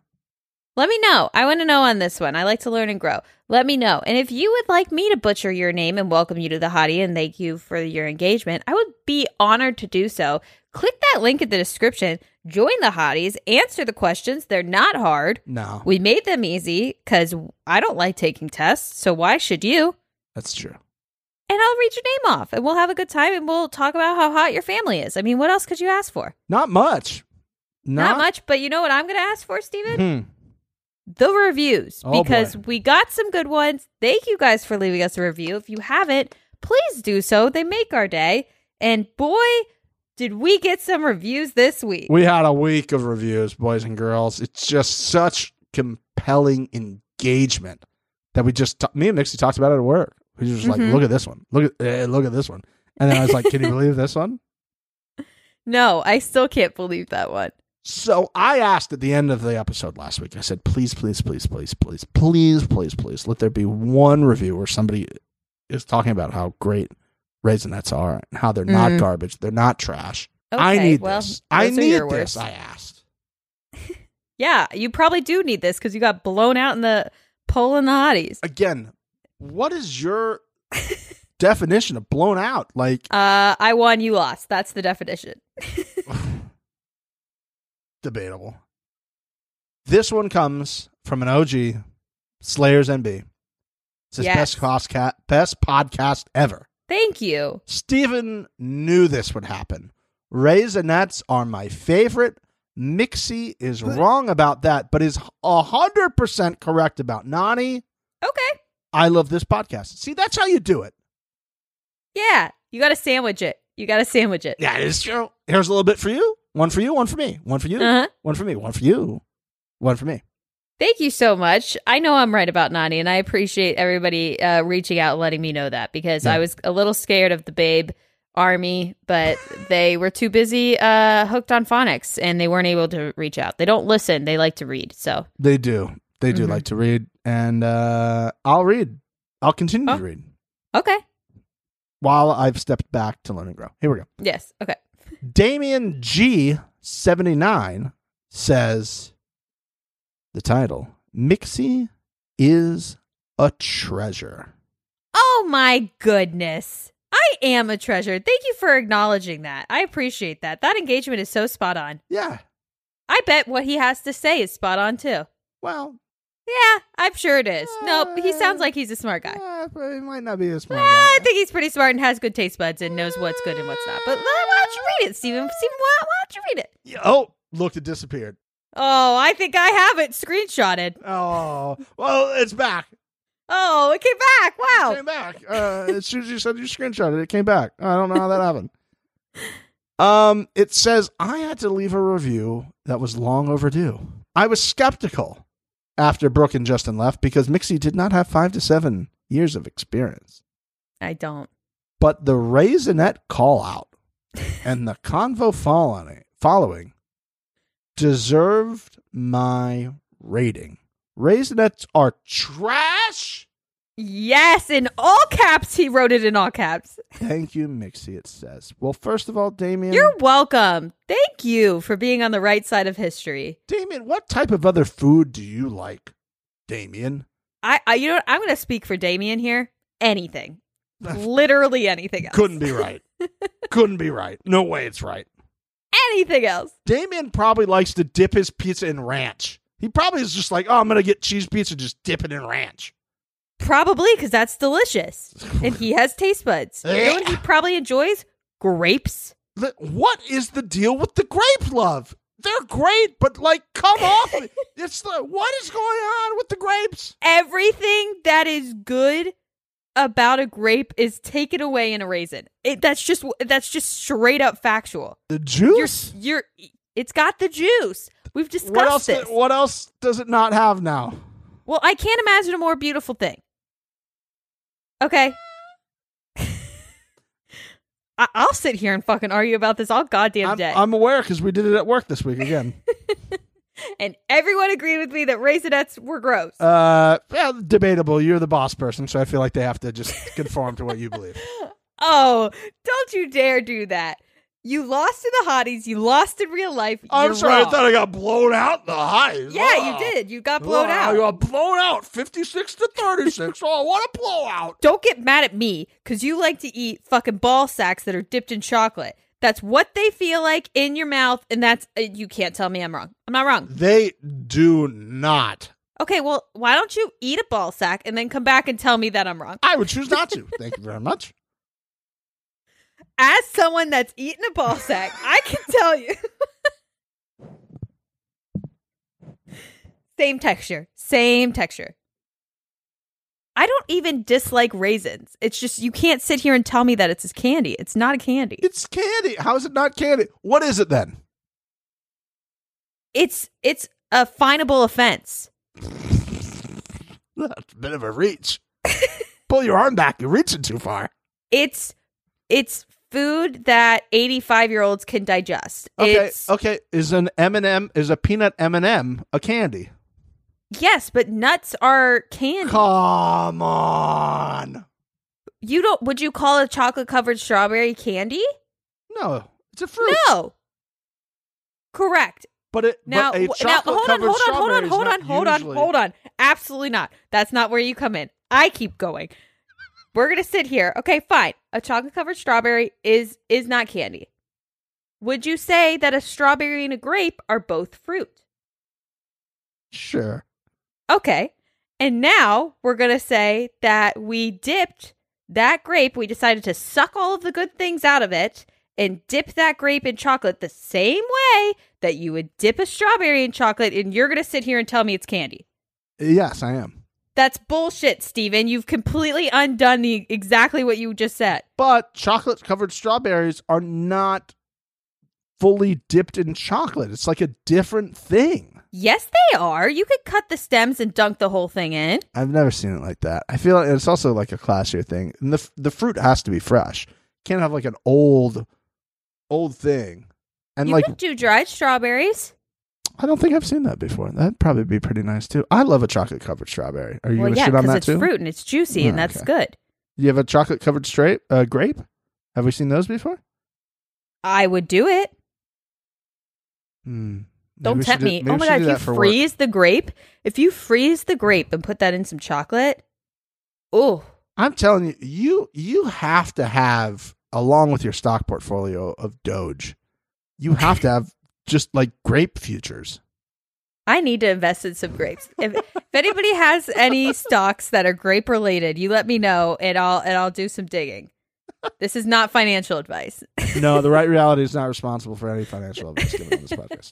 Let me know. I want to know on this one. I like to learn and grow. Let me know. And if you would like me to butcher your name and welcome you to the hottie and thank you for your engagement, I would be honored to do so. Click that link in the description, join the hotties, answer the questions. They're not hard. No, We made them easy because I don't like taking tests, so why should you? that's true. And I'll read your name off and we'll have a good time and we'll talk about how hot your family is. I mean, what else could you ask for? Not much. Not, much, but you know what I'm going to ask for, Stephen? Hmm. The reviews Oh, because boy. we got some good ones. Thank you guys for leaving us a review. If you haven't, please do so. They make our day. And boy, did we get some reviews this week. We had a week of reviews, boys and girls. It's just such compelling engagement that we just ta- me and Mixie talked about it at work. We were just Mhm. like, look at this one, look at eh, look at this one, and then I was like, can you believe this one? no, I still can't believe that one. So I asked at the end of the episode last week. I said, please, please, please, please, please, please, please, please, let there be one review where somebody is talking about how great raisinets are and how they're not Mm. garbage, they're not trash. Okay, I need well, this. I need this. I asked. Yeah, you probably do need this because you got blown out in the poll in the hotties. Again, what is your definition of blown out? Like Uh, I won, you lost. That's the definition. debatable. This one comes from an OG, Slayers NB. It says Yes. best podcast, best podcast ever. Thank you. Steven knew this would happen. Raisinets are my favorite. Mixie is wrong about that, but is hundred percent correct about Nany. Okay. I love this podcast. See, that's how you do it. Yeah, you got to sandwich it. You got to sandwich it. Yeah, it is true. Here's a little bit for you. One for you, one for me. One for you, Uh-huh. one for me, one for you, one for me. Thank you so much. I know I'm right about Nany, and I appreciate everybody uh, reaching out and letting me know that because Yeah. I was a little scared of the Babe army, but they were too busy uh, hooked on phonics and they weren't able to reach out. They don't listen; they like to read. So They do. They do Mhm. like to read, and uh, I'll read. I'll continue Oh. to read okay, while I've stepped back to learn and grow. Here we go. yes, okay. Damien G seventy nine says the title Mixie is a treasure. Oh my goodness. I am a treasure. Thank you for acknowledging that. I appreciate that. That engagement is so spot on. Yeah. I bet what he has to say is spot on too. Well, Yeah, I'm sure it is. Nope, he sounds like he's a smart guy. uh, but it might not be a smart Well, I think he's pretty smart and has good taste buds and knows what's good and what's not. But uh, why don't you read it, Stephen? Stephen, why, why don't you read it? Yeah, Oh, look, it disappeared. Oh, I think I have it screenshotted. Oh, well, it's back. Oh, it came back. Wow. It came back. Uh, as soon as you said you screenshotted it, it came back. I don't know how that happened. Um, it says I had to leave a review that was long overdue. I was skeptical after Brooke and Justin left because Mixie did not have five to seven years of experience. I don't. But the Raisinet call out and the convo following, following deserved my rating. Raisinets are trash. Yes, in all caps. He wrote it in all caps. Thank you, Mixie, it says. Well, first of all, Damien. You're welcome. Thank you for being on the right side of history. Damien, what type of other food do you like? Damien. I, I you know what? I'm going to speak for Damien here. Anything. Literally anything else. Couldn't be right. Couldn't be right. No way it's right. Anything else. Damien probably likes to dip his pizza in ranch. He probably is just like, oh, I'm going to get cheese pizza, just dip it in ranch. Probably because that's delicious. And he has taste buds. You know what he probably enjoys? Grapes. The- What is the deal with the grape love? They're great, but like, come off. It's the, what is going on with the grapes? Everything that is good about a grape is taken away in a raisin. It, that's just that's just straight up factual. The You're juice? you're it's got the juice. We've what discussed else? this. What else does it not have now? Well, I can't imagine a more beautiful thing. Okay. I- I'll sit here and fucking argue about this all goddamn I'm, day. I'm aware because we did it at work this week again. and everyone agreed with me that raisinets were gross. uh, well, debatable. You're the boss person, so I feel like they have to just conform to what you believe. oh, don't you dare do that. You lost in the hotties. You lost in real life. I'm You're sorry, wrong. I thought I got blown out in the hotties. Yeah, Oh. you did. You got blown I out. got blown out, 56 to 36. oh, what a blowout. Don't get mad at me because you like to eat fucking ball sacks that are dipped in chocolate. That's what they feel like in your mouth, and that's uh, you can't tell me I'm wrong. I'm not wrong. They do not. Okay, well, why don't you eat a ball sack and then come back and tell me that I'm wrong? I would choose not to. Thank you very much. As someone that's eaten a ball sack, I can tell you. same texture, same texture. I don't even dislike raisins. It's just you can't sit here and tell me that it's a candy. It's not a candy. It's candy. How is it not candy? What is it then? It's it's a finable offense. That's a bit of a reach. Pull your arm back. You're reaching too far. It's it's food that 85 year olds can digest. Okay. It's Okay. Is an M and m is a peanut m&m m a candy? yes, but nuts are candy. Come on. you don't would you call a chocolate covered strawberry candy? No, it's a fruit. No. Correct. But it Now, but a now chocolate hold on, hold on, hold on, hold on, hold on, usually- hold on. Absolutely not. That's not where you come in. I keep going. We're gonna sit here. Okay, fine. A chocolate covered strawberry is is not candy. Would you say that a strawberry and a grape are both fruit? Sure. Okay. And now we're going to say that we dipped that grape. We decided to suck all of the good things out of it and dip that grape in chocolate the same way that you would dip a strawberry in chocolate. And you're going to sit here and tell me it's candy. Yes, I am. That's bullshit, Stephen. You've completely undone the exactly what you just said. But chocolate covered strawberries are not fully dipped in chocolate. It's like a different thing. Yes, they are. You could cut the stems and dunk the whole thing in. I've never seen it like that. I feel like it's also like a classier thing. And the the fruit has to be fresh. Can't have like an old old thing. And you like could do dried strawberries. I don't think I've seen that before. That'd probably be pretty nice too. I love a chocolate covered strawberry. Are you well, gonna yeah, shit on because that it's too? fruit and it's juicy, and Oh, that's okay. good. You have a chocolate covered straight uh, grape? Have we seen those before? I would do it. Hmm. Don't tempt do- me. Oh my god, if you for work. freeze the grape, if you freeze the grape and put that in some chocolate, oh, I'm telling you, you you have to have along with your stock portfolio of Doge, you have to have just like grape futures. I need to invest in some grapes. If, if anybody has any stocks that are grape related, you let me know and I'll and I'll do some digging. This is not financial advice. No, the right reality is not responsible for any financial advice given on this podcast.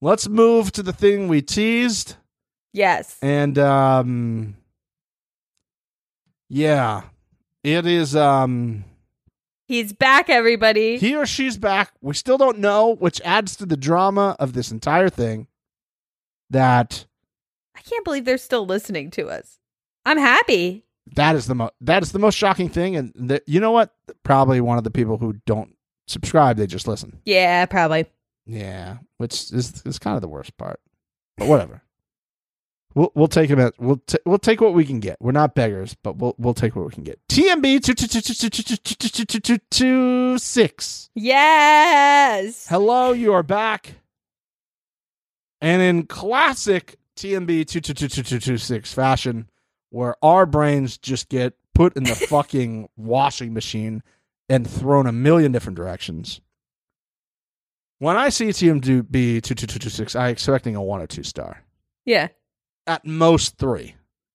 Let's move to the thing we teased. Yes. And um yeah, it is um He's back, everybody. he or she's back. We still don't know, which adds to the drama of this entire thing that I can't believe they're still listening to us. I'm happy. that is the most that is the most shocking thing and the, you know what? Probably one of the people who don't subscribe, they just listen. Yeah, probably. Yeah, which is is kind of the worst part. But whatever. We'll we'll take We'll t- we'll take what we can get. We're not beggars, but we'll we'll take what we can get. TMB two two two two two two two two two two six. Yes. Hello, you are back. And in classic TMB two two two two two two six fashion, where our brains just get put in the fucking washing machine and thrown a million different directions. When I see TMB two two two two six, I expecting a one or two star. Yeah. At most three.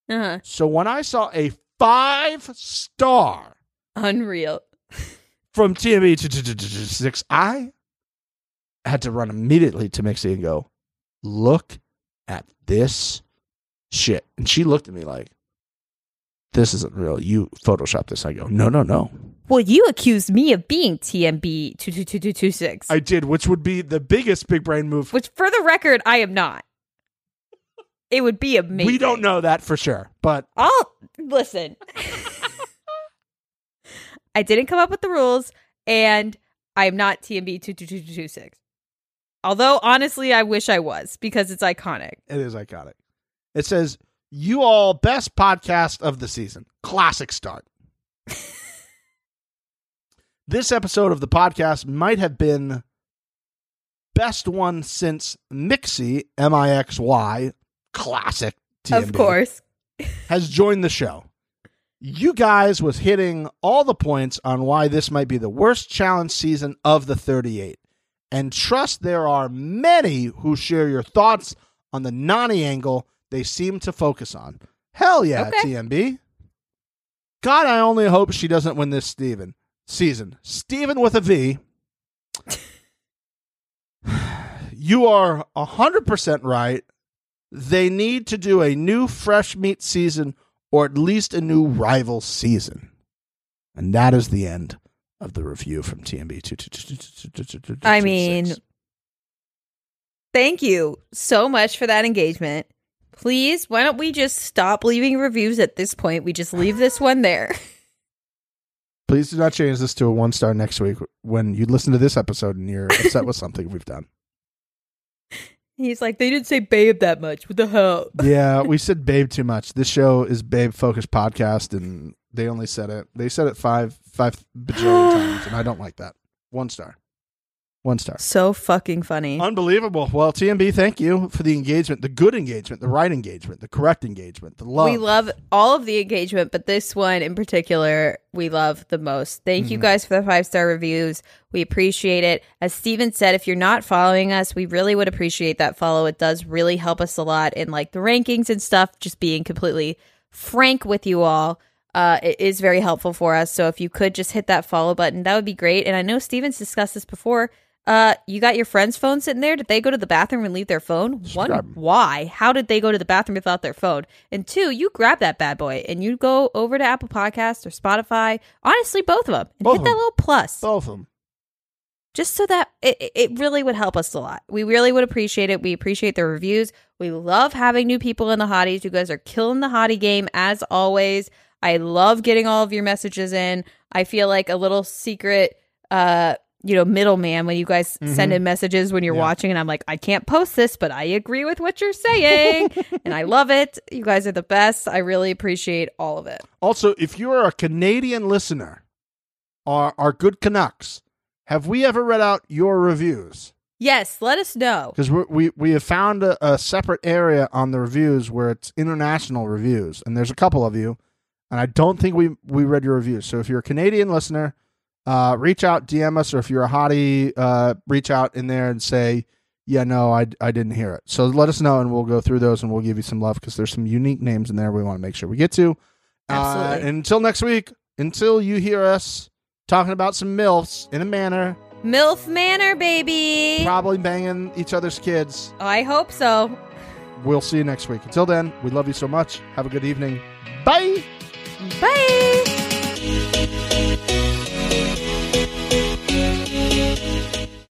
Uh huh. So when I saw a five star Unreal. from TMB six, I had to run immediately to Mixie and go, look at this shit. And she looked at me like, this isn't real. You Photoshop this. I go, no, no, no. Well, you accused me of being TMB two two two two two six, I did, which would be the biggest big brain move. which, for the record, I am not. It would be amazing. We don't know that for sure, but I'll listen. I didn't come up with the rules, and I'm not TMB two two two two two six. Although honestly, I wish I was because it's iconic. it is iconic. It says, you all best podcast of the season. Classic start. this episode of the podcast might have been best one since Mixy M I X Y, classic TMB, Of course. has joined the show. You guys was hitting all the points on why this might be the worst challenge season of the 38. And trust there are many who share your thoughts on the Nany angle they seem to focus on. Hell yeah, Okay. TMB. God, I only hope she doesn't win this Steven season. Steven with a V. you are 100% right. They need to do a new fresh meat season or at least a new rival season. And that is the end of the review from TMB. I mean, thank you so much for that engagement. Please, why don't we just stop leaving reviews at this point? We just leave this one there. please do not change this to a one star next week when you listen to this episode and you're upset with something we've done. He's like, they didn't say babe that much. What the hell? Yeah, we said babe too much. This show is babe focused podcast, and they only said it. They said it five five bajillion times, and I don't like that. One star, one star. So fucking funny. Unbelievable. Well, TMB, thank you for the engagement, the good engagement, the right engagement, the correct engagement, the love. We love all of the engagement, but this one in particular, we love the most. Thank you Mhm. guys for the five star reviews. We appreciate it. As Stephen said, if you're not following us, we really would appreciate that follow. It does really help us a lot in like the rankings and stuff. Just being completely frank with you all. Uh, it is very helpful for us. So if you could just hit that follow button, that would be great. And I know Stephen's discussed this before. Uh, you got your friend's phone sitting there. Did they go to the bathroom and leave their phone? One, why? How did they go to the bathroom without their phone? And two, you grab that bad boy and you go over to Apple Podcasts or Spotify. Honestly, both of them, and Both hit of that them. little plus. both of them. just so that it, it really would help us a lot. We really would appreciate it. We appreciate the reviews. We love having new people in the hotties. You guys are killing the hottie game as always. I love getting all of your messages in. I feel like a little secret uh you know middleman when you guys send mm-hmm. in messages when you're Yeah. watching and I'm like I can't post this but I agree with what you're saying and I love it. You guys are the best. I really appreciate all of it. Also, if you are a Canadian listener, our our good Canucks, have we ever read out your reviews? Yes, let us know. Because we we have found a, a separate area on the reviews where it's international reviews, and there's a couple of you, and I don't think we we read your reviews. So if you're a Canadian listener, uh, reach out, DM us, or if you're a hottie, uh, reach out in there and say, yeah, no, I I didn't hear it. So let us know, and we'll go through those, and we'll give you some love because there's some unique names in there we want to make sure we get to. Uh, Absolutely. until next week, until you hear us talking about some milfs in a manner, MILF Manor, baby. probably banging each other's kids. I hope so. We'll see you next week. Until then, we love you so much. Have a good evening. Bye. Bye.